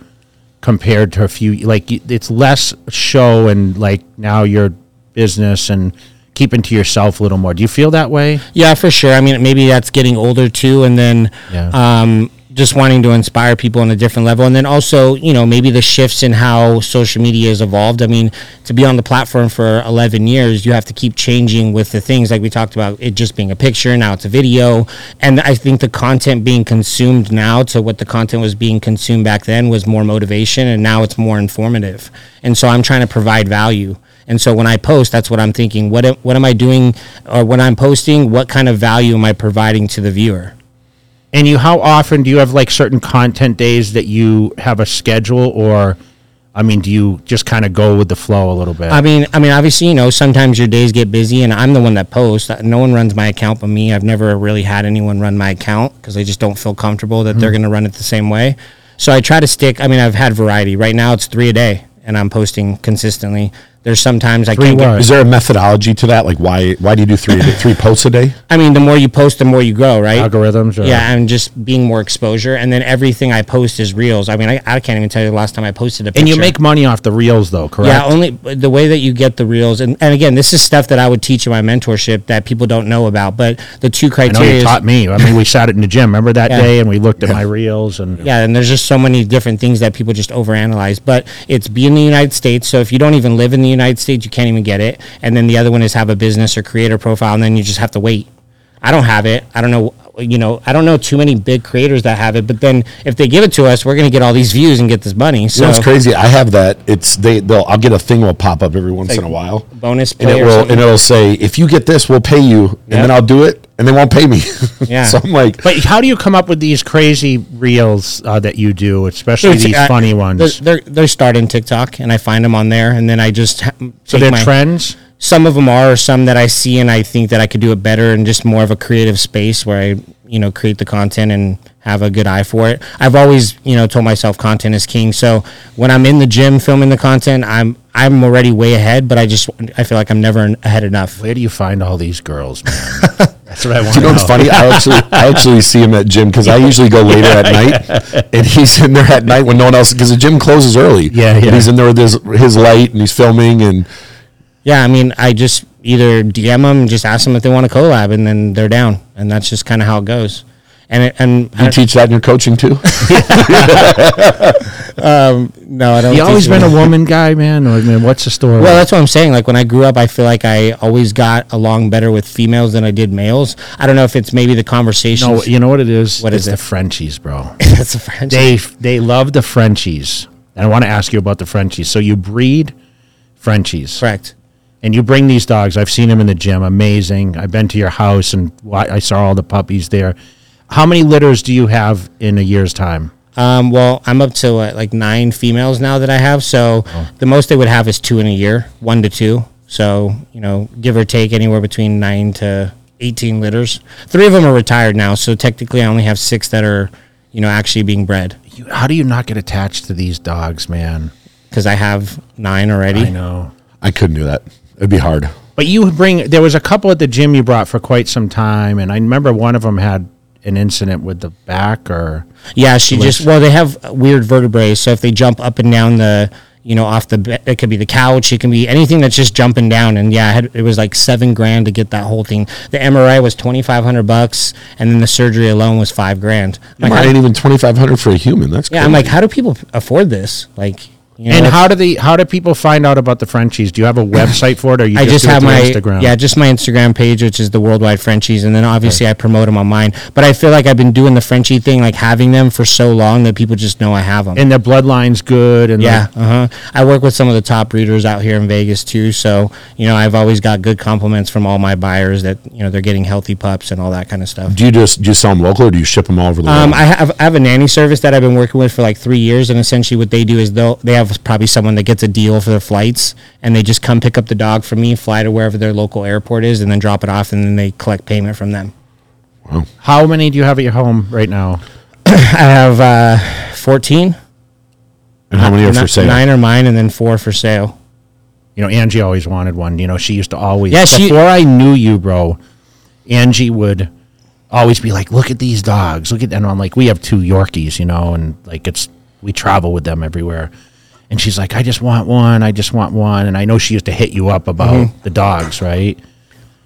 compared to a few, like it's less show and like now your business and keeping to yourself a little more. Do you feel that way? Yeah, for sure. I mean, maybe that's getting older too, and then Yeah. um, just wanting to inspire people on a different level, and then also, you know, maybe the shifts in how social media has evolved. I mean, to be on the platform for 11 years, you have to keep changing with the things like we talked about. It just being a picture, now it's a video, and I think the content being consumed now to what the content was being consumed back then was more motivation, and now it's more informative. And so I'm trying to provide value. And so when I post, that's what I'm thinking. What am, what am I doing, or when I'm posting, what kind of value am I providing to the viewer? And you, how often do you have like certain content days that you have a schedule, or, I mean, do you just kind of go with the flow a little bit? I mean, I mean, obviously, you know, sometimes your days get busy, and I'm the one that posts. Uh, no one runs my account but me. I've never really had anyone run my account because I just don't feel comfortable that they're mm-hmm. going to run it the same way. So I try to stick. I mean, I've had variety. Right now, it's three a day, and I'm posting consistently. There's sometimes I can't what? get. Is there a methodology to that? Like why why do you do three a day- three posts a day? I mean, the more you post, the more you grow, right? Algorithms or- Yeah, and just being more exposure, and then everything I post is reels. I mean, I, I can't even tell you the last time I posted a. Picture. And you make money off the reels, though, correct? Yeah, only the way that you get the reels, and, and again, this is stuff that I would teach in my mentorship that people don't know about. But the two I know criteria, you is- taught me. I mean, we sat in the gym. Remember that Yeah. day, and we looked at my reels and yeah, and there's just so many different things that people just overanalyze. But it's be in the United States. So if you don't even live in the United States, you can't even get it. And then the other one is have a business or creator profile, and then you just have to wait. I don't have it. I don't know. You know, I don't know too many big creators that have it. But then if they give it to us, we're gonna get all these views and get this money. So You know, it's crazy. I have that. It's they. They'll. I'll get a thing will pop up every once in a while. bonus and it will something. and it'll say if you get this we'll pay you and then i'll do it and they won't pay me Yeah. so i'm like But how do you come up with these crazy reels uh, that you do, especially these uh, funny They're, ones? they're they're starting TikTok, and I find them on there, and then I just so they're my- trends. Some of them are, or some that I see, and I think that I could do it better in just more of a creative space where I, you know, create the content and have a good eye for it. I've always, you know, told myself content is king. So when I'm in the gym filming the content, I'm I'm already way ahead, but I just I feel like I'm never ahead enough. Where do you find all these girls, man? That's what I want do to you know what's funny i actually i actually see him at gym because i usually go later at night and he's in there at night when no one else because the gym closes early Yeah, And yeah. he's in there with his his light and he's filming and Yeah, I mean, I just either DM them, just ask them if they want to collab, and then they're down, and that's just kind of how it goes. And it, and you teach that in your coaching too um, no, I don't. You always been them. a woman guy, man. Or, I mean, what's the story? Well, that's what I'm saying. Like when I grew up, I feel like I always got along better with females than I did males. I don't know if it's maybe the conversation. no, you know what it is? What it's is the it? Frenchies, bro. that's a French. they they love the Frenchies. And I want to ask you about the Frenchies. So you breed Frenchies. Correct. And you bring these dogs. I've seen them in the gym. Amazing. I've been to your house and I saw all the puppies there. How many litters do you have in a year's time? Um, well, I'm up to uh, like nine females now that I have. So Oh. the most they would have is two in a year, one to two. So you know, give or take anywhere between nine to eighteen litters. Three of them are retired now, so technically I only have six that are, you know, actually being bred You, how do you not get attached to these dogs, man? because I have nine already. I know. i couldn't do that it'd be hard But you bring there was a couple at the gym you brought for quite some time, and I remember one of them had an incident with the back or Yeah, she Like- just well, they have weird vertebrae, so if they jump up and down the, you know, off the bed, it could be the couch, it can be anything that's just jumping down. And yeah, I had, it was like seven grand to get that whole thing. The MRI was twenty five hundred bucks, and then the surgery alone was five grand. I'm like, mine ain't even 2500 for a human that's yeah, I'm like, how do people afford this? Like, you know, and how do the how do people find out about the Frenchies? Do you have a website for it, or you I just do it have my Instagram? yeah, just my Instagram page, which is the Worldwide Frenchies, and then obviously I promote them on mine. But I feel like I've been doing the Frenchie thing, like having them for so long that people just know I have them. and their bloodline's good, and Yeah, like- uh huh. I work with some of the top breeders out here in Vegas too, so you know I've always got good compliments from all my buyers that you know they're getting healthy pups and all that kind of stuff. do you just do you sell them local or do you ship them all over the Um, world I have I have a nanny service that I've been working with for like three years, and essentially what they do is they'll they have probably someone that gets a deal for their flights, and they just come pick up the dog from me, fly to wherever their local airport is, and then drop it off, and then they collect payment from them. Wow. how many do you have at your home right now? I have uh, fourteen. and how many are for sale Nine are mine, and then four for sale. You know, Angie always wanted one. You know, she used to always. Yeah, she- before I knew you, bro, Angie would always be like, "Look at these dogs. Look at." And I'm like, "We have two Yorkies, you know, and like it's we travel with them everywhere." And she's like, "I just want one. I just want one." And I know she used to hit you up about Mm-hmm. the dogs, right?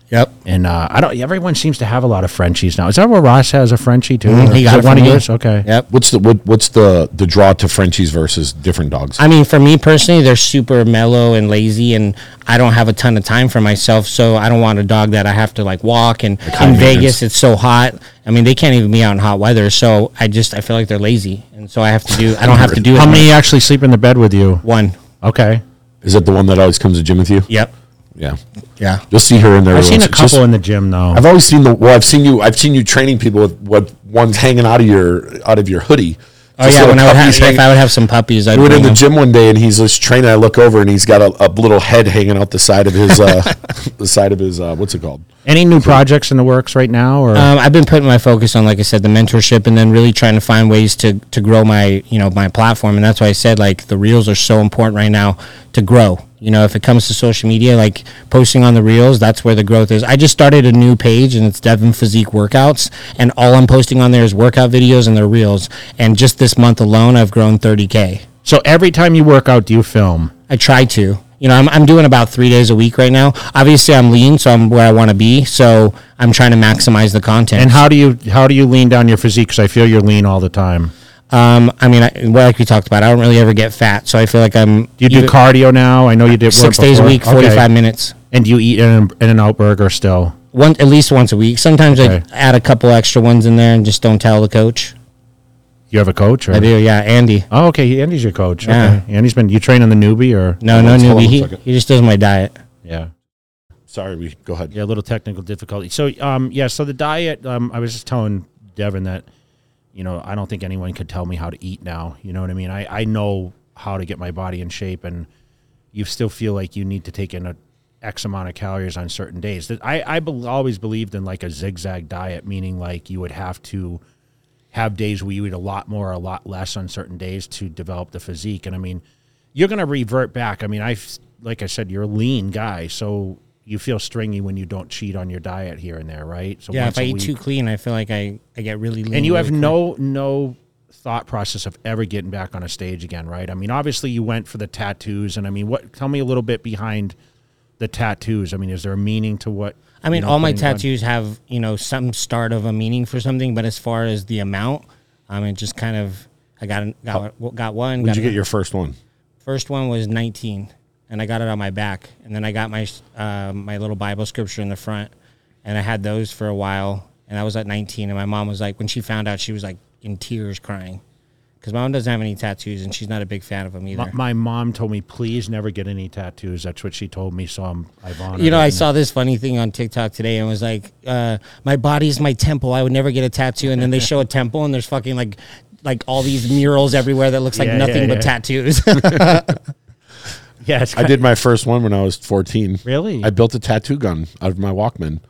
Yep. And uh, I don't. Everyone seems to have a lot of Frenchies now. Is that where Ross has a Frenchie too? Mhm, he got it it one of me. yours. Okay. Yep. what's the what, what's the the draw to frenchies versus different dogs I mean, for me personally, they're super mellow and lazy, and I don't have a ton of time for myself, so I don't want a dog that I have to like walk. And high in maintenance. Vegas, it's so hot. I mean, they can't even be out in hot weather, so I just I feel like they're lazy, and so I have to do. I don't have to do How as many much. actually sleep in the bed with you? One. Okay. is it the one that always comes to gym with you Yep. Yeah Yeah. you'll see her in there I've seen a couple Just- in the gym though. I've always seen the well. I've seen you. I've seen you training people with what one's hanging out of your out of your hoodie. Oh yeah, when I would have, puppies if I would have some puppies, I'd We went in the gym one day and he's just training. I look over and he's got a, a little head hanging out the side of his uh, the side of his uh, what's it called? Any new projects in the works right now, or Um, I've been putting my focus on, like I said, the mentorship, and then really trying to find ways to to grow my you know my platform, and that's why I said like the reels are so important right now to grow. You know, if it comes to social media, like posting on the reels, that's where the growth is. I just started a new page, and it's Devin Physique Workouts, and all I'm posting on there is workout videos and their reels. And just this month alone, I've grown 30k. so every time you work out, do you film? I try to. You know, I'm, I'm doing about three days a week right now. Obviously, I'm lean, so I'm where I want to be. So I'm trying to maximize the content. And how do you how do you lean down your physique? Because I feel you're lean all the time. Um, I mean, I, well, like we talked about, I don't really ever get fat, so I feel like I'm. You do even- cardio now? I know you did six days a week, forty-five Okay. minutes, And do you eat in, in and out burger still? one at least once a week. Sometimes Okay. I add a couple extra ones in there and just don't tell the coach. You have a coach? Or? I do, yeah, Andy. Oh, okay. Andy's your coach. Yeah. Okay. Andy's been you train on the newbie or No, Hold no on, hold on newbie. He, he just does my diet. yeah. Sorry, we go ahead. Yeah, a little technical difficulty. So, um, yeah, so the diet, um, I was just telling Devin that, you know, I don't think anyone could tell me how to eat now. You know what I mean? I, I know how to get my body in shape, and you still feel like you need to take in a X amount of calories on certain days. I, I bel always believed in like a zigzag diet, meaning like you would have to have days where you eat a lot more, a lot less on certain days to develop the physique. And I mean, you're going to revert back. I mean, I like I said, you're a lean guy, so you feel stringy when you don't cheat on your diet here and there, right? So Yeah, if I eat week- too clean, I feel like I, I get really lean. and you have really quick. no no thought process of ever getting back on a stage again, right? I mean, obviously you went for the tattoos, and I mean, what? Tell me a little bit behind the tattoos. I mean, is there a meaning to what? I mean, you know, all my putting on? tattoos have you know some start of a meaning for something, but as far as the amount, I mean, just kind of I got got got one. When did you get your first one? First one was 19, and I got it on my back, and then I got my uh, my little Bible scripture in the front, and I had those for a while, and I was at 19, and my mom was like, when she found out, she was like in tears, crying, because my mom doesn't have any tattoos, and she's not a big fan of them either. My, my mom told me, please never get any tattoos. That's what she told me. So I'm, I've honored you know. I saw this funny thing on TikTok today, and it was like, uh, "My body's my temple. I would never get a tattoo." And then they show a temple, and there's fucking like, like all these murals everywhere that looks like Yeah, nothing yeah, but tattoos. Yeah, it's I did my first one when I was 14. Really? I built a tattoo gun out of my Walkman,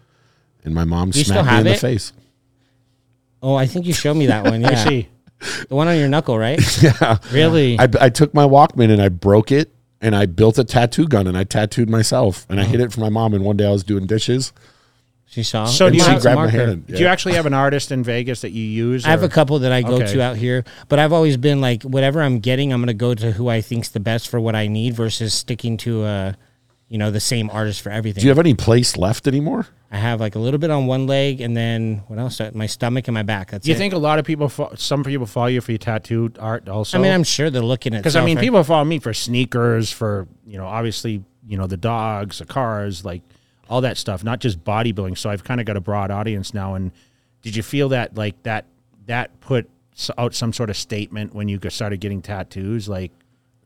and my mom You still smacked me have in the face. oh, I think you showed me that one. Yeah, see. the one on your knuckle, right? Yeah. Really? I, I took my Walkman and I broke it, and I built a tattoo gun, and I tattooed myself, and I uh-huh. hid it from my mom. And one day I was doing dishes. She saw. So do you she have- grabbed my marker. hand. Do you actually have an artist in Vegas that you use? I have or- a couple that I go Okay. to out here, but I've always been like, whatever I'm getting, I'm going to go to who I think's the best for what I need versus sticking to a, you know, the same artist for everything. Do you have any place left anymore? I have like a little bit on one leg, and then what else? Uh, my stomach and my back. That's Do you it. think a lot of people, fo- some people follow you for your tattoo art also? I mean, I'm sure they're looking at because I mean, people follow me for sneakers, for you know, obviously, you know, the dogs, the cars, like all that stuff, not just bodybuilding. So I've kind of got a broad audience now. And did you feel that like that that put out some sort of statement when you started getting tattoos? Like,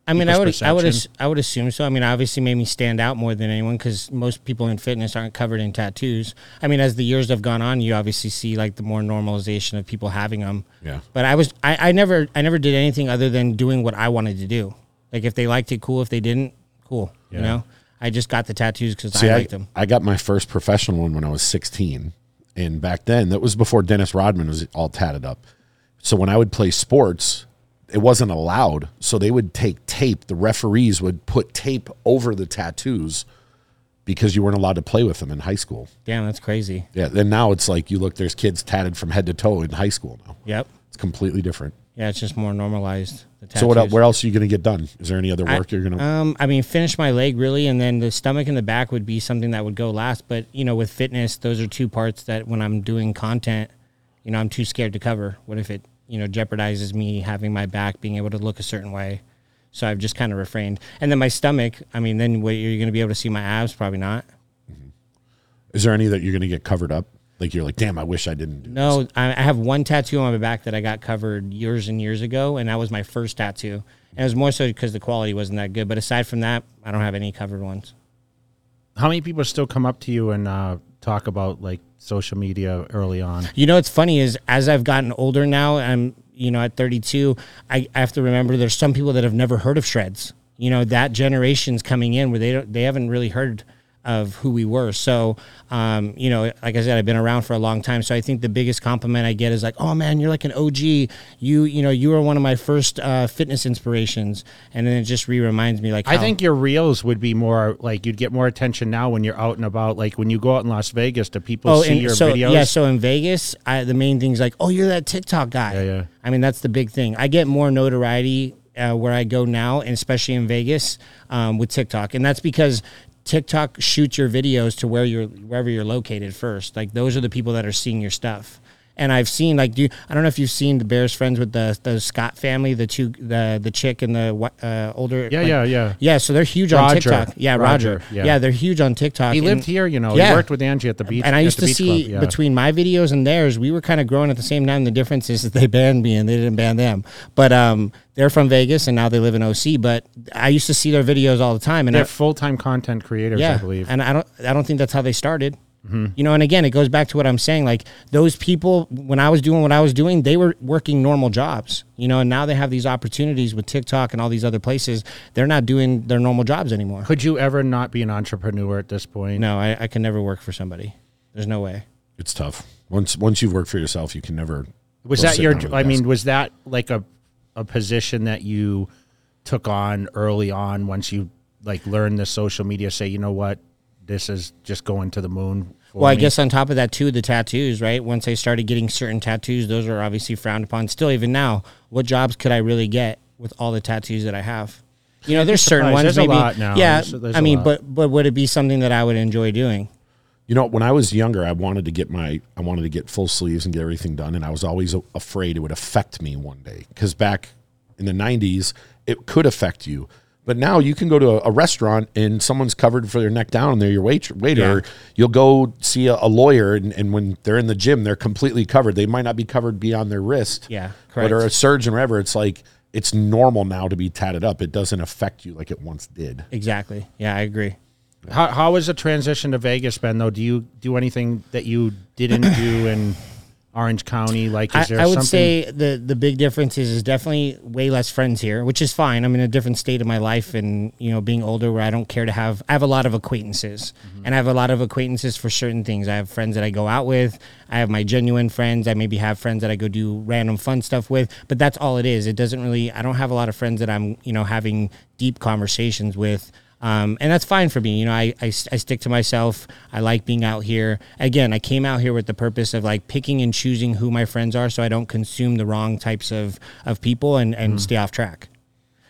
I mean, I would, people's I would, I would assume so. I mean, obviously, made me stand out more than anyone because most people in fitness aren't covered in tattoos. I mean, as the years have gone on, you obviously see like the more normalization of people having them. Yeah. But I was, I, I never, I never did anything other than doing what I wanted to do. Like if they liked it, cool. If they didn't, cool. You know, I just got the tattoos because I I, liked them. I got my first professional one when I was 16. And back then, that was before Dennis Rodman was all tatted up. So when I would play sports, it wasn't allowed. So they would take tape. The referees would put tape over the tattoos because you weren't allowed to play with them in high school. Damn, that's crazy. Yeah. Then now it's like you look, there's kids tatted from head to toe in high school now. Yep. It's completely different. Yeah, it's just more normalized. The So what? el- Where else are you going to get done? Is there any other I- work you're going to? Um, I mean, finish my leg really, and then the stomach and the back would be something that would go last. But you know, with fitness, those are two parts that when I'm doing content, you know, I'm too scared to cover. What if it, you know, jeopardizes me having my back being able to look a certain way? So I've just kind of refrained. And then my stomach, I mean, then what, you're going to be able to see my abs? Probably not. is there any that you're going to get covered up? Like you're like, damn, I wish I didn't. Do this. No, I, I have one tattoo on my back that I got covered years and years ago, and that was my first tattoo. And it was more so because the quality wasn't that good. But aside from that, I don't have any covered ones. how many people still come up to you and uh, talk about like social media early on? You know what's funny is as I've gotten older now, I'm you know, at 32, I, I have to remember there's some people that have never heard of Shredz. You know, that generation's coming in where they don't, they haven't really heard of who we were. So, um, you know, like I said, I've been around for a long time. So I think the biggest compliment I get is like, "Oh man, you're like an OG. You, you know, you were one of my first uh, fitness inspirations." And then it just re reminds me, like, I how- think your reels would be more like you'd get more attention now when you're out and about. Like when you go out in Las Vegas, do people Oh, see and your so videos? yeah, so in Vegas, I, the main thing's like, oh, you're that TikTok guy. Yeah, yeah. I mean, that's the big thing. I get more notoriety uh, where I go now, and especially in Vegas um, with TikTok, and that's because TikTok shoots your videos to where you're wherever you're located first. Like those are the people that are seeing your stuff. And I've seen like do you, I don't know if you've seen the Bears friends with the the Scott family, the two the the chick and the uh, older Yeah, like- yeah, yeah. yeah. So they're huge on TikTok. Yeah, Roger. Roger, Yeah. yeah. they're huge on TikTok. he and- lived here, you know. Yeah. He worked with Angie at the beach. and I used to see yeah. between my videos and theirs, we were kind of growing at the same time. The difference is that they banned me and they didn't ban them. But um, they're from Vegas and now they live in OC. But I used to see their videos all the time, and They're full time content creators, yeah, I believe. and I don't, I don't think that's how they started. Mm-hmm. You know, and again, it goes back to what I'm saying. Like those people, when I was doing what I was doing, they were working normal jobs. You know, and now they have these opportunities with TikTok and all these other places. They're not doing their normal jobs anymore. Could you ever not be an entrepreneur at this point? No, I, I can never work for somebody. There's no way. It's tough. Once once you've worked for yourself, you can never. Was that your? down at a I mean, was that like a a position that you took on early on once you like learned the social media? Say, you know what, this is just going to the moon. for Well, I me? guess on top of that too, the tattoos, right? Once I started getting certain tattoos, those are obviously frowned upon. Still, even now, what jobs could I really get with all the tattoos that I have? You know, there's certain ones There's a maybe. lot now. Yeah, There's- there's I a mean, but but would it be something that I would enjoy doing? You know, when I was younger, I wanted to get my I wanted to get full sleeves and get everything done, and I was always afraid it would affect me one day because back in the '90s, it could affect you. But now you can go to a, a restaurant and someone's covered for their neck down, and they're your wait, waiter. Yeah. You'll go see a, a lawyer, and, and when they're in the gym, they're completely covered. They might not be covered beyond their wrist. Yeah, But or a surgeon, or whatever. It's like it's normal now to be tatted up. It doesn't affect you like it once did. Exactly. Yeah, I agree. How how was the transition to Vegas, Ben? Though, do you do anything that you didn't do in Orange County? Like, I, is there I would something? say the the big difference is is definitely way less friends here, which is fine. I'm in a different state of my life, and you know, being older, where I don't care to have. I have a lot of acquaintances, Mm-hmm. and I have a lot of acquaintances for certain things. I have friends that I go out with. I have my genuine friends. I maybe have friends that I go do random fun stuff with, but that's all it is. It doesn't really. I don't have a lot of friends that I'm you know having deep conversations with. Um, and that's fine for me. You know, I, I, I stick to myself. I like being out here. Again, I came out here with the purpose of like picking and choosing who my friends are so I don't consume the wrong types of, of people and, and stay off track.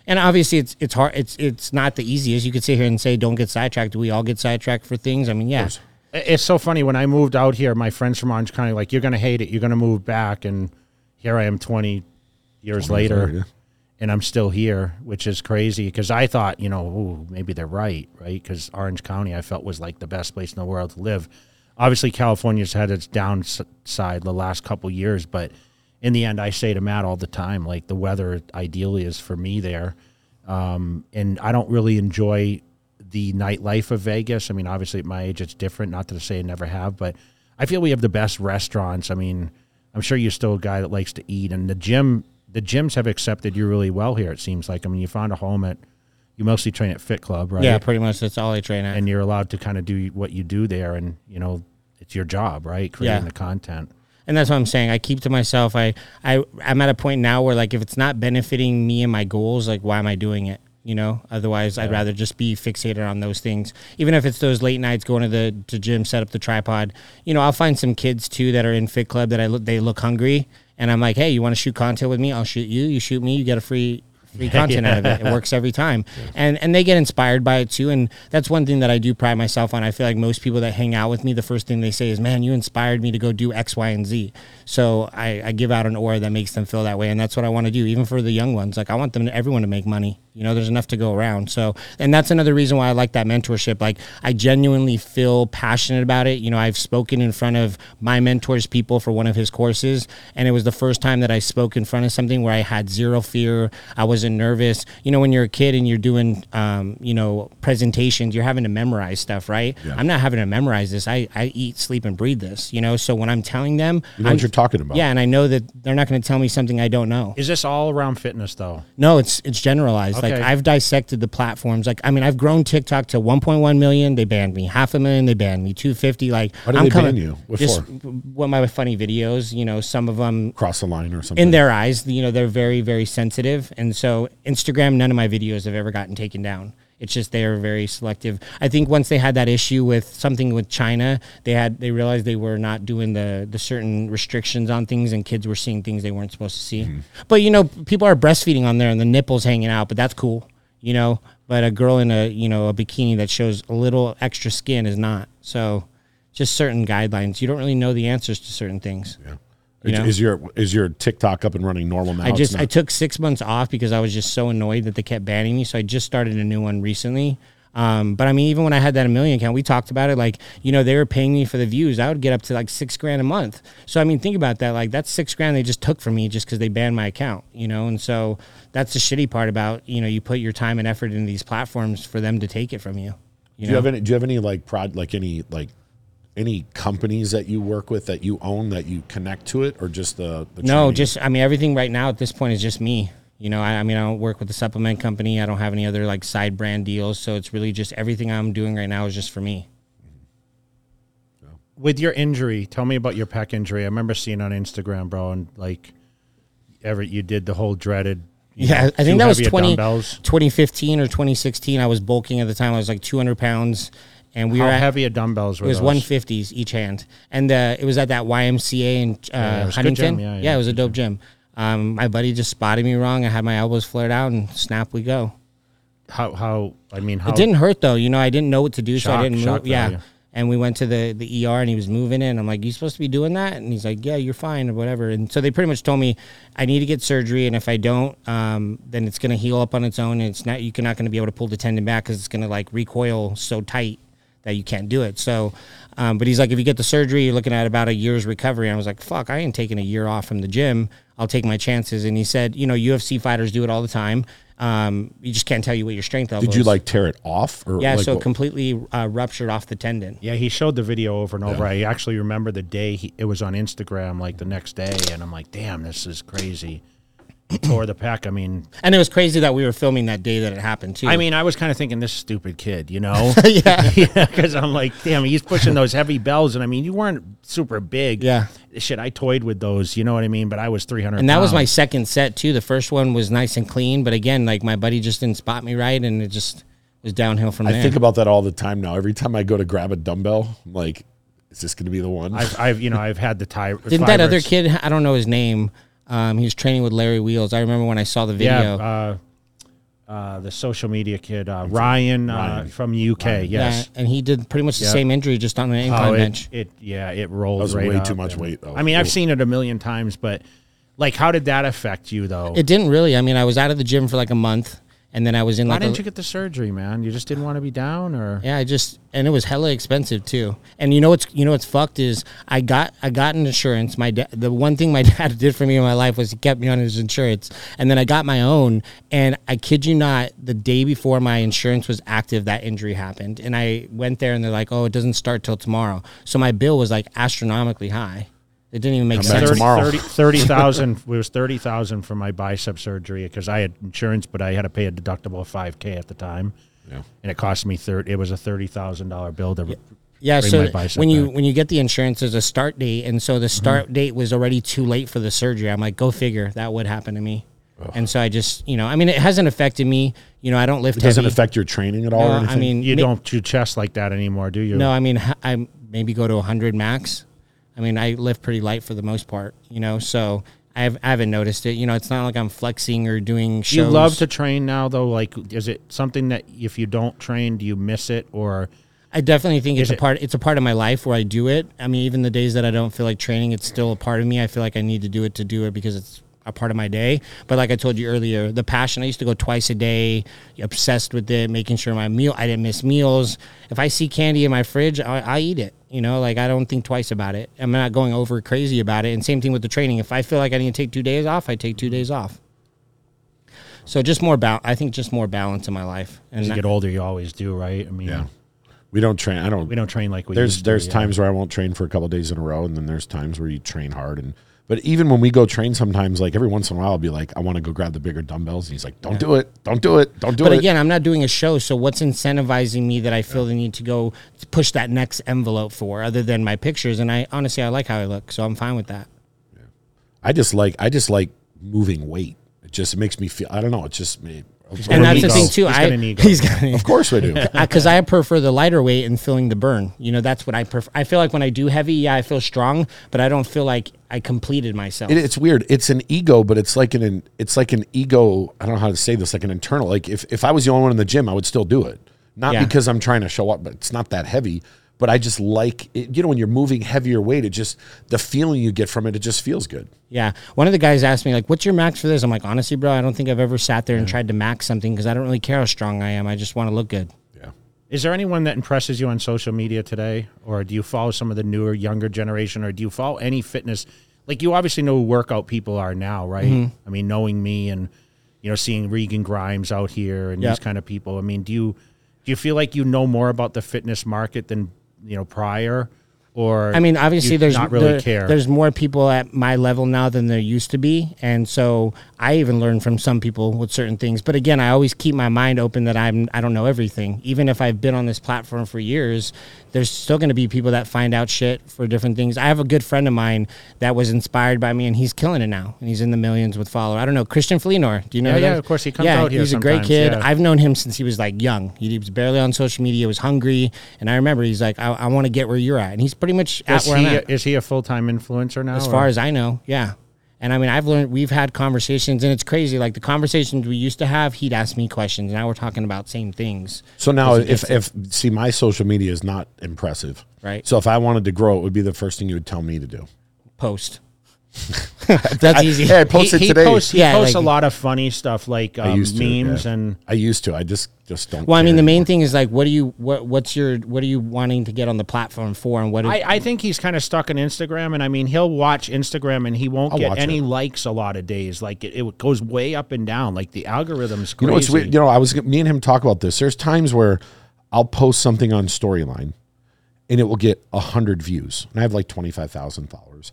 And obviously it's it's hard it's it's not the easiest. You could sit here and say don't get sidetracked. Do we all get sidetracked for things? I mean, yeah. It's so funny when I moved out here. My friends from Orange County like you're gonna hate it. You're gonna move back, and here I am, twenty years later, later, yeah. And I'm still here, which is crazy. Because I thought, you know, ooh, maybe they're right, right? Because Orange County, I felt was like the best place in the world to live. Obviously, California's had its downside the last couple years, but in the end, I say to Matt all the time, like the weather ideally is for me there, um, and I don't really enjoy the nightlife of Vegas. I mean, obviously at my age it's different. Not to say I never have, but I feel we have the best restaurants. I mean, I'm sure you're still a guy that likes to eat, and the gym, the gyms have accepted you really well here. It seems like. I mean, you found a home at, you mostly train at Fit Club, right? Yeah, pretty much that's all I train at. and you're allowed to kind of do what you do there, and you know, it's your job, right? Creating Yeah. the content. and that's what I'm saying. I keep to myself. I, I I'm at a point now where like if it's not benefiting me and my goals, like why am I doing it? You know. Otherwise, I'd rather just be fixated on those things. Even if it's those late nights going to the to gym, set up the tripod. You know, I'll find some kids too that are in Fit Club that I look they look hungry, and I'm like, hey, you want to shoot content with me? I'll shoot you. You shoot me. You get a free. Free content out of it. It works every time, and and they get inspired by it too. And that's one thing that I do pride myself on. I feel like most people that hang out with me, the first thing they say is, "Man, you inspired me to go do X, Y, and Z." So I, I give out an aura that makes them feel that way, and that's what I want to do, even for the young ones. Like I want them, to, everyone, to make money. You know, there's enough to go around. So, and that's another reason why I like that mentorship. Like, I genuinely feel passionate about it. You know, I've spoken in front of my mentor's people for one of his courses, and it was the first time that I spoke in front of something where I had zero fear. I wasn't nervous. You know, when you're a kid and you're doing, um, you know, presentations, you're having to memorize stuff, right? Yeah. I'm not having to memorize this. I, I eat, sleep, and breathe this, you know? So when I'm telling them, You know I'm, what you're talking about. yeah, and I know that they're not going to tell me something I don't know. Is this all around fitness though? No, it's it's generalized. Like I've dissected the platforms. Like I mean, I've grown TikTok to 1.1 million. They banned me. Half a million. They banned me. 250. Like Why did I'm they ban coming. you? What just for? one of my funny videos. You know, some of them Cross the line or something. in their eyes, you know, they're very very sensitive, and so Instagram. None of my videos have ever gotten taken down. It's just they are very selective. I think once they had that issue with something with China, they had they realized they were not doing the the certain restrictions on things, and kids were seeing things they weren't supposed to see. Mm-hmm. But you know, people are breastfeeding on there, and the nipples hanging out, but that's cool. You know, but a girl in a you know a bikini that shows a little extra skin is not. So, just certain guidelines. You don't really know the answers to certain things. Yeah. You know? Is your is your TikTok up and running normal now? I just I took six months off because I was just so annoyed that they kept banning me. So I just started a new one recently. Um, but I mean, even when I had that a million account, we talked about it. Like, you know, they were paying me for the views. I would get up to like six grand a month. So I mean, think about that. Like, that's six grand they just took from me just because they banned my account. You know, and so that's the shitty part about you know you put your time and effort into these platforms for them to take it from you. do You you have any? Do you have any like prod like any like any companies that you work with that you own that you connect to it or just the, the No, training? just I mean everything right now at this point is just me. You know, I, I mean I don't work with a supplement company. I don't have any other like side brand deals. So it's really just everything I'm doing right now is just for me. With your injury, tell me about your pec injury. I remember seeing on Instagram, bro, and like, ever you did the whole dreaded. Yeah, know, I think that was heavy 20, dumbbells. 2015 or 2016. I was bulking at the time. I was like 200 pounds, and we How were at, heavy of dumbbells were it was 150s each hand, and uh, it was at that YMCA in uh, a good Huntington. gym. Yeah, yeah, it was a dope gym. Um, my buddy just spotted me wrong. I had my elbows flared out, and snap we go. How how I mean how It didn't hurt though. You know, I didn't know what to do, so I didn't move. Yeah. value. And we went to the, the ER and he was moving it. And I'm like, you supposed to be doing that? And he's like, yeah, you're fine or whatever. And so they pretty much told me I need to get surgery. And if I don't, um, then it's going to heal up on its own. And it's not, you're not going to be able to pull the tendon back because it's going to like recoil so tight that you can't do it. So, um, but he's like, if you get the surgery, you're looking at about a year's recovery. And I was like, fuck, I ain't taking a year off from the gym. I'll take my chances. And he said, you know, UFC fighters do it all the time. Um, you just can't tell you what your strength level Did you is. like tear it off or Yeah, like so what- completely uh, ruptured off the tendon. Yeah, he showed the video over and over. I actually remember the day he, it was on Instagram, like the next day, and I'm like, damn, this is crazy. He tore the pec. I mean, And it was crazy that we were filming that day that it happened too. I mean, I was kind of thinking this stupid kid, you know? yeah, because I'm like, damn, he's pushing those heavy bells, and I mean, you weren't super big. Yeah. shit, I toyed with those, you know what I mean? But I was 300. and that was my second set too. The first one was nice and clean, but again, like my buddy just didn't spot me right, and it just was downhill from I there. I think about that all the time now. Every time I go to grab a dumbbell, I'm like, is this going to be the one? I've, I've, you know, I've had the tie. Didn't that other kid? I don't know his name. Um, he was training with Larry Wheels. I remember when I saw the video. Yeah, uh, uh, the social media kid, uh, Ryan, Uh, Ryan. from the UK. Yes. Yeah, and he did pretty much the Yeah. same injury, just on an incline Oh, it, bench. it yeah, it rolled. That was right way up too much and- weight, though. I mean, I've Ooh. seen it a million times, but like, how did that affect you though? It didn't really. I mean, I was out of the gym for like a month, and then I was in like. Why didn't a, you get the surgery, man? You just didn't want to be down, or Yeah, I just and it was hella expensive too. And you know what's you know what's fucked is I got I got an insurance. My da- the one thing my dad did for me in my life was he kept me on his insurance, and then I got my own. And I kid you not, the day before my insurance was active, that injury happened, and I went there and they're like, "Oh, it doesn't start till tomorrow." So my bill was like astronomically high. It didn't even make Come back sense. 30 tomorrow. 30 30,000 it was 30,000 for my bicep surgery because I had insurance but I had to pay a deductible of 5k at the time. Yeah. And it cost me 30 it was a $30,000 bill to Yeah, bring so my bicep when you back. when you get the insurance, there's a start date, and so the Mm-hmm. start date was already too late for the surgery. I'm like, go figure, that would happen to me. And so I just, you know, I mean, it hasn't affected me. You know, I don't lift it doesn't heavy. affect your training at all No, or anything? I mean, you ma- don't do chest like that anymore, do you? No, I mean, h- I maybe go to 100 max. I mean, I lift pretty light for the most part. You know, so I, have, I haven't noticed it. You know, it's not like I'm flexing or doing shows. You love to train now, though. Like, is it something that if you don't train, do you miss it, or I definitely think it's a part. It's a part of my life where I do it. I mean, even the days that I don't feel like training, it's still a part of me. I feel like I need to do it to do it because it's a part of my day. But like I told you earlier, the passion I used to go twice a day, obsessed with it, making sure my meal I didn't miss meals. If I see candy in my fridge, I, I eat it. You know, like I don't think twice about it. I'm not going over crazy about it. And same thing with the training. If I feel like I need to take two days off, I take two days off. So just more ba- I think just more balance in my life. And As you get older, you always do, right? I mean, Yeah. We don't train. I don't. we don't train like we there's used to, there's yeah. times where I won't train for a couple days in a row, and then there's times where you train hard. And but even when we go train, sometimes like every once in a while, I'll be like, I want to go grab the bigger dumbbells, and he's like, Don't do it, don't do it, don't do But it. But again, I'm not doing a show, so what's incentivizing me that I feel the need to go push that next envelope for, other than my pictures? And I honestly, I like how I look, so I'm fine with that. I just like I just like moving weight. It just makes me feel. I don't know. It just me. And that's the ego. thing too. He's I got an ego. he's got an, Of course we do. because I prefer the lighter weight and feeling the burn. You know, that's what I prefer. I feel like when I do heavy, yeah, I feel strong, but I don't feel like I completed myself. It, it's weird. It's an ego, but it's like an it's like an ego. I don't know how to say this. Like an internal. Like if if I was the only one in the gym, I would still do it. Not Yeah. because I'm trying to show up, but it's not that heavy. But I just like it, you know when you're moving heavier weight, it just the feeling you get from it. It just feels good. Yeah. One of the guys asked me, like, what's your max for this? I'm like, honestly, bro, I don't think I've ever sat there and tried to max something because I don't really care how strong I am. I just want to look good. Yeah. Is there anyone that impresses you on social media today, or do you follow some of the newer, younger generation, or do you follow any fitness? Like you obviously know who workout people are now, right? Mm-hmm. I mean, knowing me and you know seeing Regan Grimes out here and Yep. these kind of people. I mean, do you do you feel like you know more about the fitness market than you know prior, or I mean, obviously, there's not really there- care. There's more people at my level now than there used to be, and so I even learn from some people with certain things. But again, I always keep my mind open that I'm I don't know everything. Even if I've been on this platform for years, there's still going to be people that find out shit for different things. I have a good friend of mine that was inspired by me, and he's killing it now, and he's in the millions with followers. I don't know Christian Fleenor. Do you know? Yeah, yeah, of course, he comes yeah, out here He's a great kid. yeah. I've known him since he was like young. He was barely on social media. Was hungry, and I remember he's like, I, I want to get where you're at, and he's pretty much at is where he I'm at. is he a full time influencer now? As or- far as I know, yeah. And I mean, I've learned, we've had conversations, and it's crazy. Like the conversations we used to have, he'd ask me questions. Now we're talking about same things. So now, if if see my social media is not impressive, Right. So if I wanted to grow, it would be the first thing you would tell me to do. Post. That's easy. Hey, I posted he, he today. Posts, he Yeah, posts like- a lot of funny stuff like um, used to, memes yeah. and I used to. I just just don't. Well, I mean, the main anymore. thing is like, what do you, what, what's your, what are you wanting to get on the platform for, and what? I, I think he's kind of stuck on Instagram, and I mean, he'll watch Instagram and he won't I'll get any it. likes a lot of days. Like it, it goes way up and down. Like the algorithm's crazy. You know, it's weird. You know, I was me and him talk about this. There's times where I'll post something on Storyline, and it will get hundred views, and I have like twenty five thousand followers,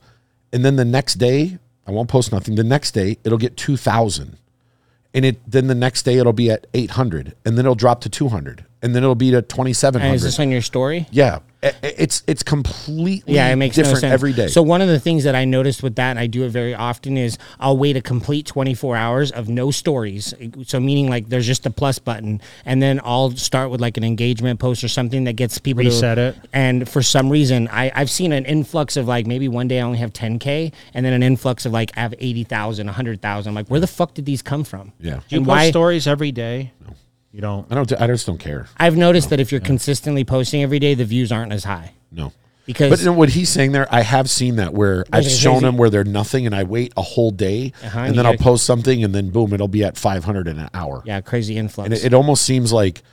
and then the next day I won't post nothing. The next day it'll get two thousand, and it then the next day it'll be at eight hundred, and then it'll drop to two hundred, and then it'll be to twenty seven and is this on your story? Yeah, it's it's completely Yeah, it makes different no sense. every day. So one of the things that I noticed with that, and I do it very often, is I'll wait a complete 24 hours of no stories. So meaning like there's just a plus button, and then I'll start with like an engagement post or something that gets people Reset to, it. And for some reason, I I've seen an influx of like maybe one day I only have 10k, and then an influx of like I have 80,000, 100,000. I'm like, where the fuck did these come from? yeah, Do you and post why- stories every day? No, you don't. I don't. I just don't care. I've noticed that if you're consistently posting every day, the views aren't as high No. because But you know what he's saying there, I have seen that where I've it's shown crazy. them where they're nothing, and I wait a whole day, Uh-huh, and and then I'll gotta- post something, and then boom, it'll be at 500 in an hour. yeah, crazy influx. And it, it almost seems like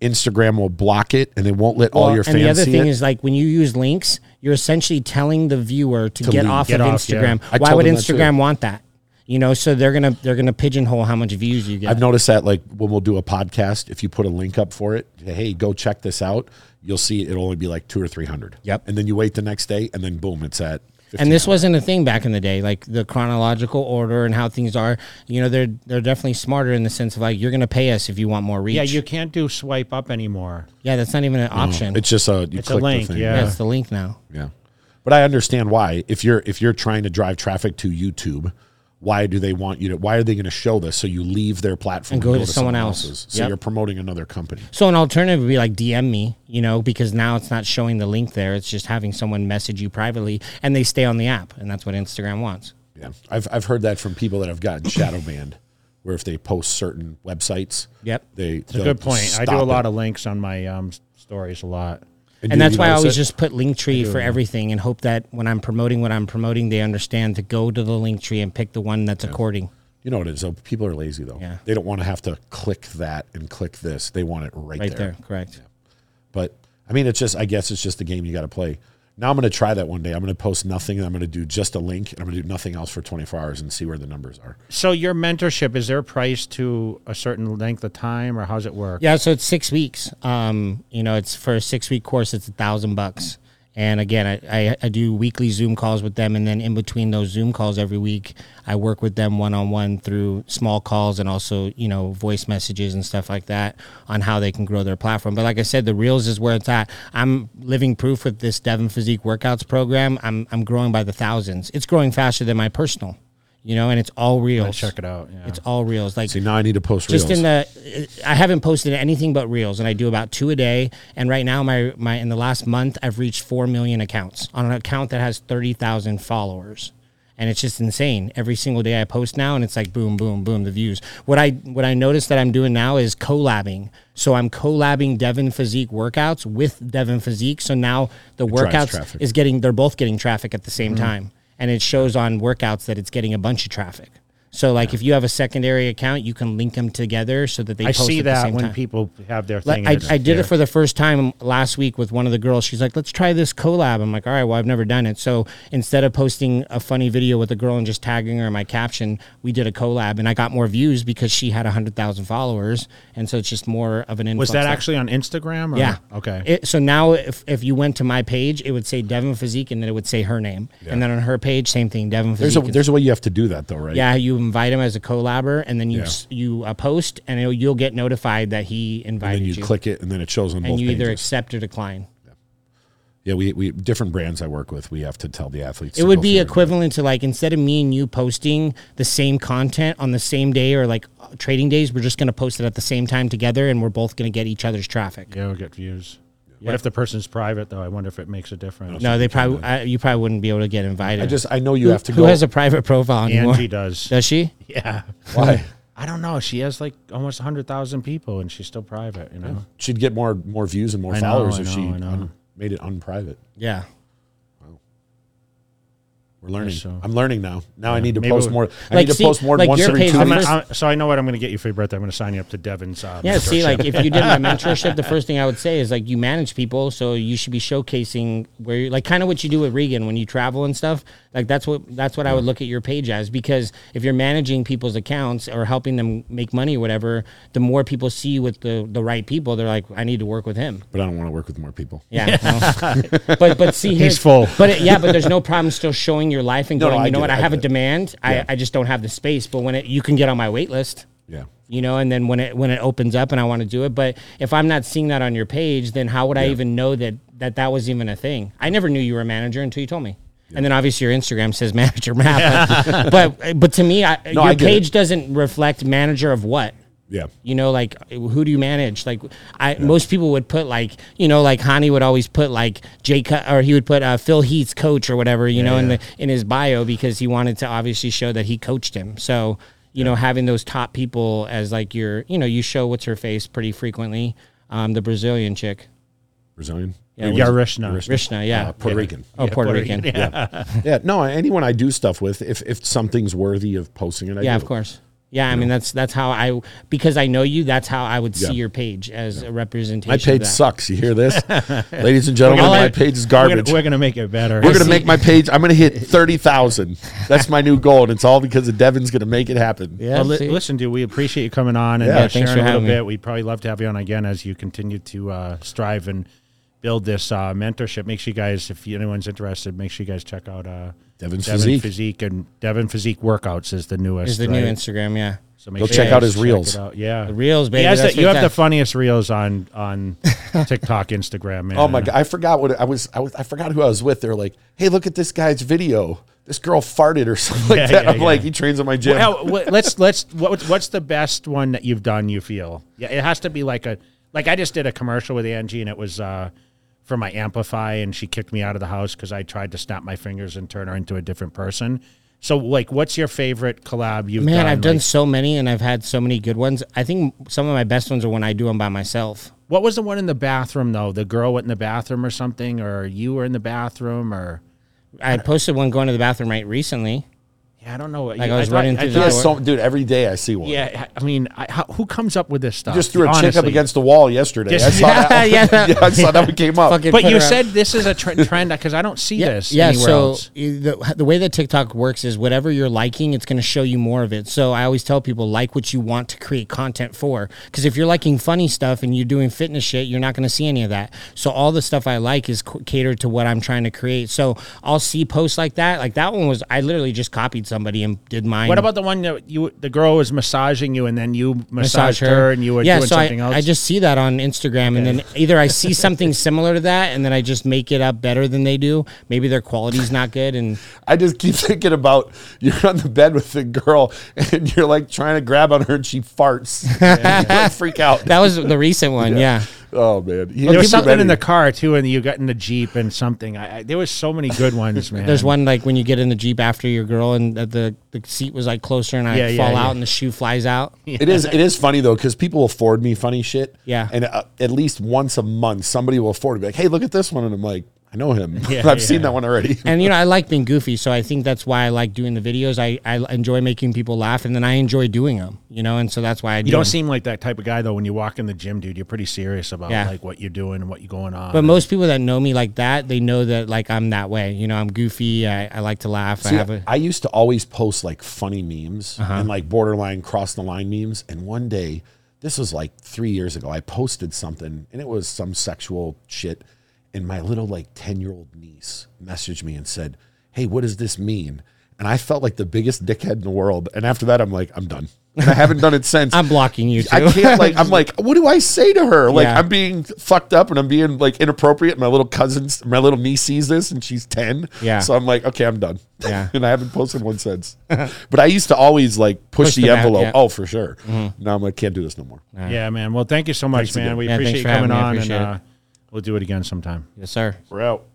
Instagram will block it, and they won't let all Well, your fans and the other see thing it. is like when you use links, you're essentially telling the viewer to, To get leave. off Get of off, yeah. Instagram. I Why told would them that too. Instagram want that? You know, so they're gonna they're gonna pigeonhole how much views you get. I've noticed that like when we'll do a podcast, if you put a link up for it, hey, go check this out, you'll see it'll only be like two or three hundred. Yep. And then you wait the next day, and then boom, it's at. and this wasn't a thing back in the day, like the chronological order and how things are. You know, they're they're definitely smarter in the sense of like you're gonna pay us if you want more reach. Yeah, you can't do swipe up anymore. yeah, that's not even an option. It's just a you It's a link, the thing. yeah. yeah, it's the link now. Yeah. But I understand why. If you're if you're trying to drive traffic to YouTube, why do they want you to why are they going to show this so you leave their platform And go to someone else. else's? So Yep. you're promoting another company. So an alternative would be like DM me, you know, because now it's not showing the link there. It's just having someone message you privately and they stay on the app. And that's what Instagram wants. Yeah. I've I've heard that from people that have gotten shadow banned where if they post certain websites, Yep. they It's a good point. I do a lot of links on my um, stories a lot. And, do that's why I always it? just put Linktree for everything and hope that when I'm promoting what I'm promoting, they understand to go to the Linktree and pick the one that's according. You know what it is though. People are lazy though. Yeah. They don't want to have to click that and click this. They want it right, there. Right there. there, correct. But I mean, it's just. I guess it's just a game you got to play. Now I'm going to try that one day. I'm going to post nothing. and I'm going to do just a link, and I'm going to do nothing else for 24 hours and see where the numbers are. So your mentorship is there priced to a certain length of time, or how's it work? Yeah, so it's six weeks. Um, you know, it's for a six week course, it's a thousand bucks. And again, I, I, I do weekly Zoom calls with them, and then in between those Zoom calls every week, I work with them one on one through small calls and also you know voice messages and stuff like that on how they can grow their platform. But like I said, the Reels is where it's at. I'm living proof with this Devin Physique Workouts program. I'm I'm growing by the thousands. It's growing faster than my personal, you know, and it's all Reels. Check it out. Yeah. It's all Reels. Like See, now I need to post reels. just in the i haven't posted anything but reels and i do about two a day and right now my my in the last month i've reached 4 million accounts on an account that has 30,000 followers and it's just insane every single day i post now and it's like boom boom boom the views what i what i noticed that i'm doing now is collabing so i'm collabing devin physique workouts with devin physique so now the drives workouts is getting they're both getting traffic at the same mm-hmm. time and it shows on workouts that it's getting a bunch of traffic so like if you have a secondary account you can link them together so that they I post see at the that same when time. people have their Like. I, I did there. it for the first time last week with one of the girls. She's like, let's try this collab. I'm like, all right, well, I've never done it. So instead of posting a funny video with a girl and just tagging her in my caption, we did a collab and I got more views because she had 100,000 followers. And so it's just more of an influx. Was that there. actually on Instagram? Or? Yeah. Okay. It, so now, if, if you went to my page, it would say Devin Physique, and then it would say her name, and then on her page, same thing, Devin there's a Physique. there's a way you have to do that though, right? yeah, you invite him as a collabor, and then you Yeah. s you uh, post, and it'll, you'll get notified that he And invited then you, you, click it, and then it shows on both and both you either pages. accept or decline. yeah, we, we different brands I work with. We have to tell the athletes. It to would go be through equivalent to like instead of me and you posting the same content on the same day or like trading days, we're just going to post it at the same time together, and we're both going to get each other's traffic. yeah, we'll get views. What if the person's private though? I wonder if it makes a difference. No, they probably I, you probably wouldn't be able to get invited. I just I know you who, have to go. who has a private profile anymore? Angie does. Does she? Yeah. Why? I don't know. She has like almost hundred thousand people, and she's still private. You know. She'd get more more views and more I know, followers I if she know, I know. un- made it unprivate. Yeah. We're learning. so. I'm learning now. Now I need to post more. I Like, need to see, post more like once your every two weeks. so I know what I'm going to get you for your birthday. I'm going to sign you up to Devin's. Uh, Yeah, see, like if you did my mentorship, the first thing I would say is like you manage people, so you should be showcasing where you like kind of what you do with Regan when you travel and stuff. Like that's what that's what I would look at your page as because if you're managing people's accounts or helping them make money or whatever, the more people see you with the the right people, they're like, I need to work with him. but I don't want to work with more people. Yeah, well, but but see, he's full. But it, yeah, but there's no problem still showing your life and No, no, going. I you know get what? it, I I have a get it. demand. Yeah. I I just don't have the space. But when it you can get on my wait list Yeah. you know and then when it when it opens up and i want to do it but if i'm not seeing that on your page then how would i even know that that that was even a thing i never knew you were a manager until you told me and then obviously your instagram says manager map but, but but to me I, No, your I get it. page doesn't reflect manager of what Yeah. you know like who do you manage like i most people would put like you know like Hany would always put like jake or he would put uh, phil heath's coach or whatever you know in the in his bio because he wanted to obviously show that he coached him so you know having those top people as like your you know you show what's her face pretty frequently um the brazilian chick Brazilian. Yeah, Or yeah, was it- Rishna. rishna yeah Uh, Puerto Rican. oh puerto, Puerto rican, Rican, yeah Yeah. No, anyone I do stuff with, if if something's worthy of posting it, I yeah do. of course yeah, I mean that's that's how I because I know you. That's how I would see Yeah. your page as a representation. My of page that. sucks. You hear this, ladies and gentlemen? All My I- page is We're garbage. gonna, we're gonna make it better. We're gonna see. make my page. I'm gonna hit thirty thousand. That's my new goal, and it's all because of Devin's gonna make it happen. Yeah, Well, li- see? listen, dude, we appreciate you coming on and Yeah, uh, thanks sharing for a little having me. bit. We'd probably love to have you on again as you continue to uh, strive and build this uh, mentorship. Make sure you guys, if anyone's interested, make sure you guys check out uh, Devin's Devin Physique. Physique and Devin Physique Workouts is the newest. is the new? Instagram. Yeah, So make Go sure check you out his reels. out. Yeah, the reels, baby. He has the, you have the funniest reels on on TikTok, Instagram, man. Oh my god! I forgot what I was. I was. I forgot who I was with. They're like, "Hey, look at this guy's video. This girl farted or something like Yeah, that." yeah, I'm yeah. like, he trains at my gym. Well, what- let's let's what, what's the best one that you've done? You feel? Yeah, it has to be like a like I just did a commercial with Angie, and it was uh, for my Amplify, and she kicked me out of the house because I tried to snap my fingers and turn her into a different person. So, like, what's your favorite collab you've Man, done? I've done so many, and I've had so many good ones. I think some of my best ones are when I do them by myself. what was the one in the bathroom though? The girl went in the bathroom or something, or you were in the bathroom, or I posted one going to the bathroom right recently. Yeah, I don't know. Like, I was running through the Yeah, door. so, dude, every day I see one. Yeah, I mean, I, how, who comes up with this stuff? Just threw a chick up honestly? against the wall yesterday. Just- I saw that. Yeah, yeah, yeah. I saw that one came up. Fucking But put you her out. said this is a tr- trend because I don't see this yeah anywhere so else. the, the way that tiktok works is whatever you're liking it's going to show you more of it so i always tell people like what you want to create content for because if you're liking funny stuff and you're doing fitness shit you're not going to see any of that so all the stuff i like is c- catered to what i'm trying to create so i'll see posts like that like that one was i literally just copied somebody and did mine What about the one that you the girl was massaging you and then you massaged massage her. and you were yeah, doing so something I, else? I just see that on Instagram, and then either I see something similar to that, and then I just make it up better than they do. Maybe their quality's not good, and I just keep thinking about you're on the bed with the girl and you're like trying to grab on her and she farts. You, like, freak out. that was the recent one. yeah. Oh man, He there was gets too something in the car too, and you got in the jeep and something. I, I, there was so many good ones, man. There's one like when you get in the jeep after your girl, and the the, the seat was like closer, and I Yeah, yeah, fall yeah. out, and the shoe flies out. It is it is funny though because people will forward me funny shit. Yeah. and uh, at least once a month somebody will forward me like, "Hey, look at this one," and I'm like, "I know him. Yeah, I've yeah. seen that one already." And you know, I like being goofy, so I think that's why I like doing the videos. I, I enjoy making people laugh, and then I enjoy doing them. You know, and so that's why I do. You don't 'em. seem like that type of guy though. When you walk in the gym, dude, you're pretty serious about Yeah. like what you're doing and what you're going on. But most people that know me like that, they know that like I'm that way. You know, I'm goofy. I, I like to laugh. I See, have a I used to always post like funny memes Uh-huh. and like borderline cross the line memes. And one day, this was like three years ago, I posted something and it was some sexual shit. And my little like 10 year old niece messaged me and said, Hey, what does this mean? And I felt like the biggest dickhead in the world. And after that, I'm like, I'm done. And I haven't done it since. I'm blocking you too. I can't like I'm like, what do I say to her? Like Yeah. I'm being fucked up and I'm being like inappropriate. My little cousins, my little niece sees this and she's 10. Yeah. So I'm like, okay, I'm done. Yeah. and I haven't posted one since. but I used to always like push, Push the them out, envelope. yeah. Mm-hmm. Oh, for sure. Now I'm like, can't do this no more. yeah, man. Well, thank you so much, Thanks man. again. We Yeah, appreciate you coming me. I on, and uh, we'll do it again sometime. yes, sir. We're out.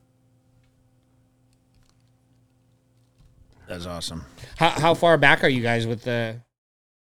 That's awesome. How, how far back are you guys with the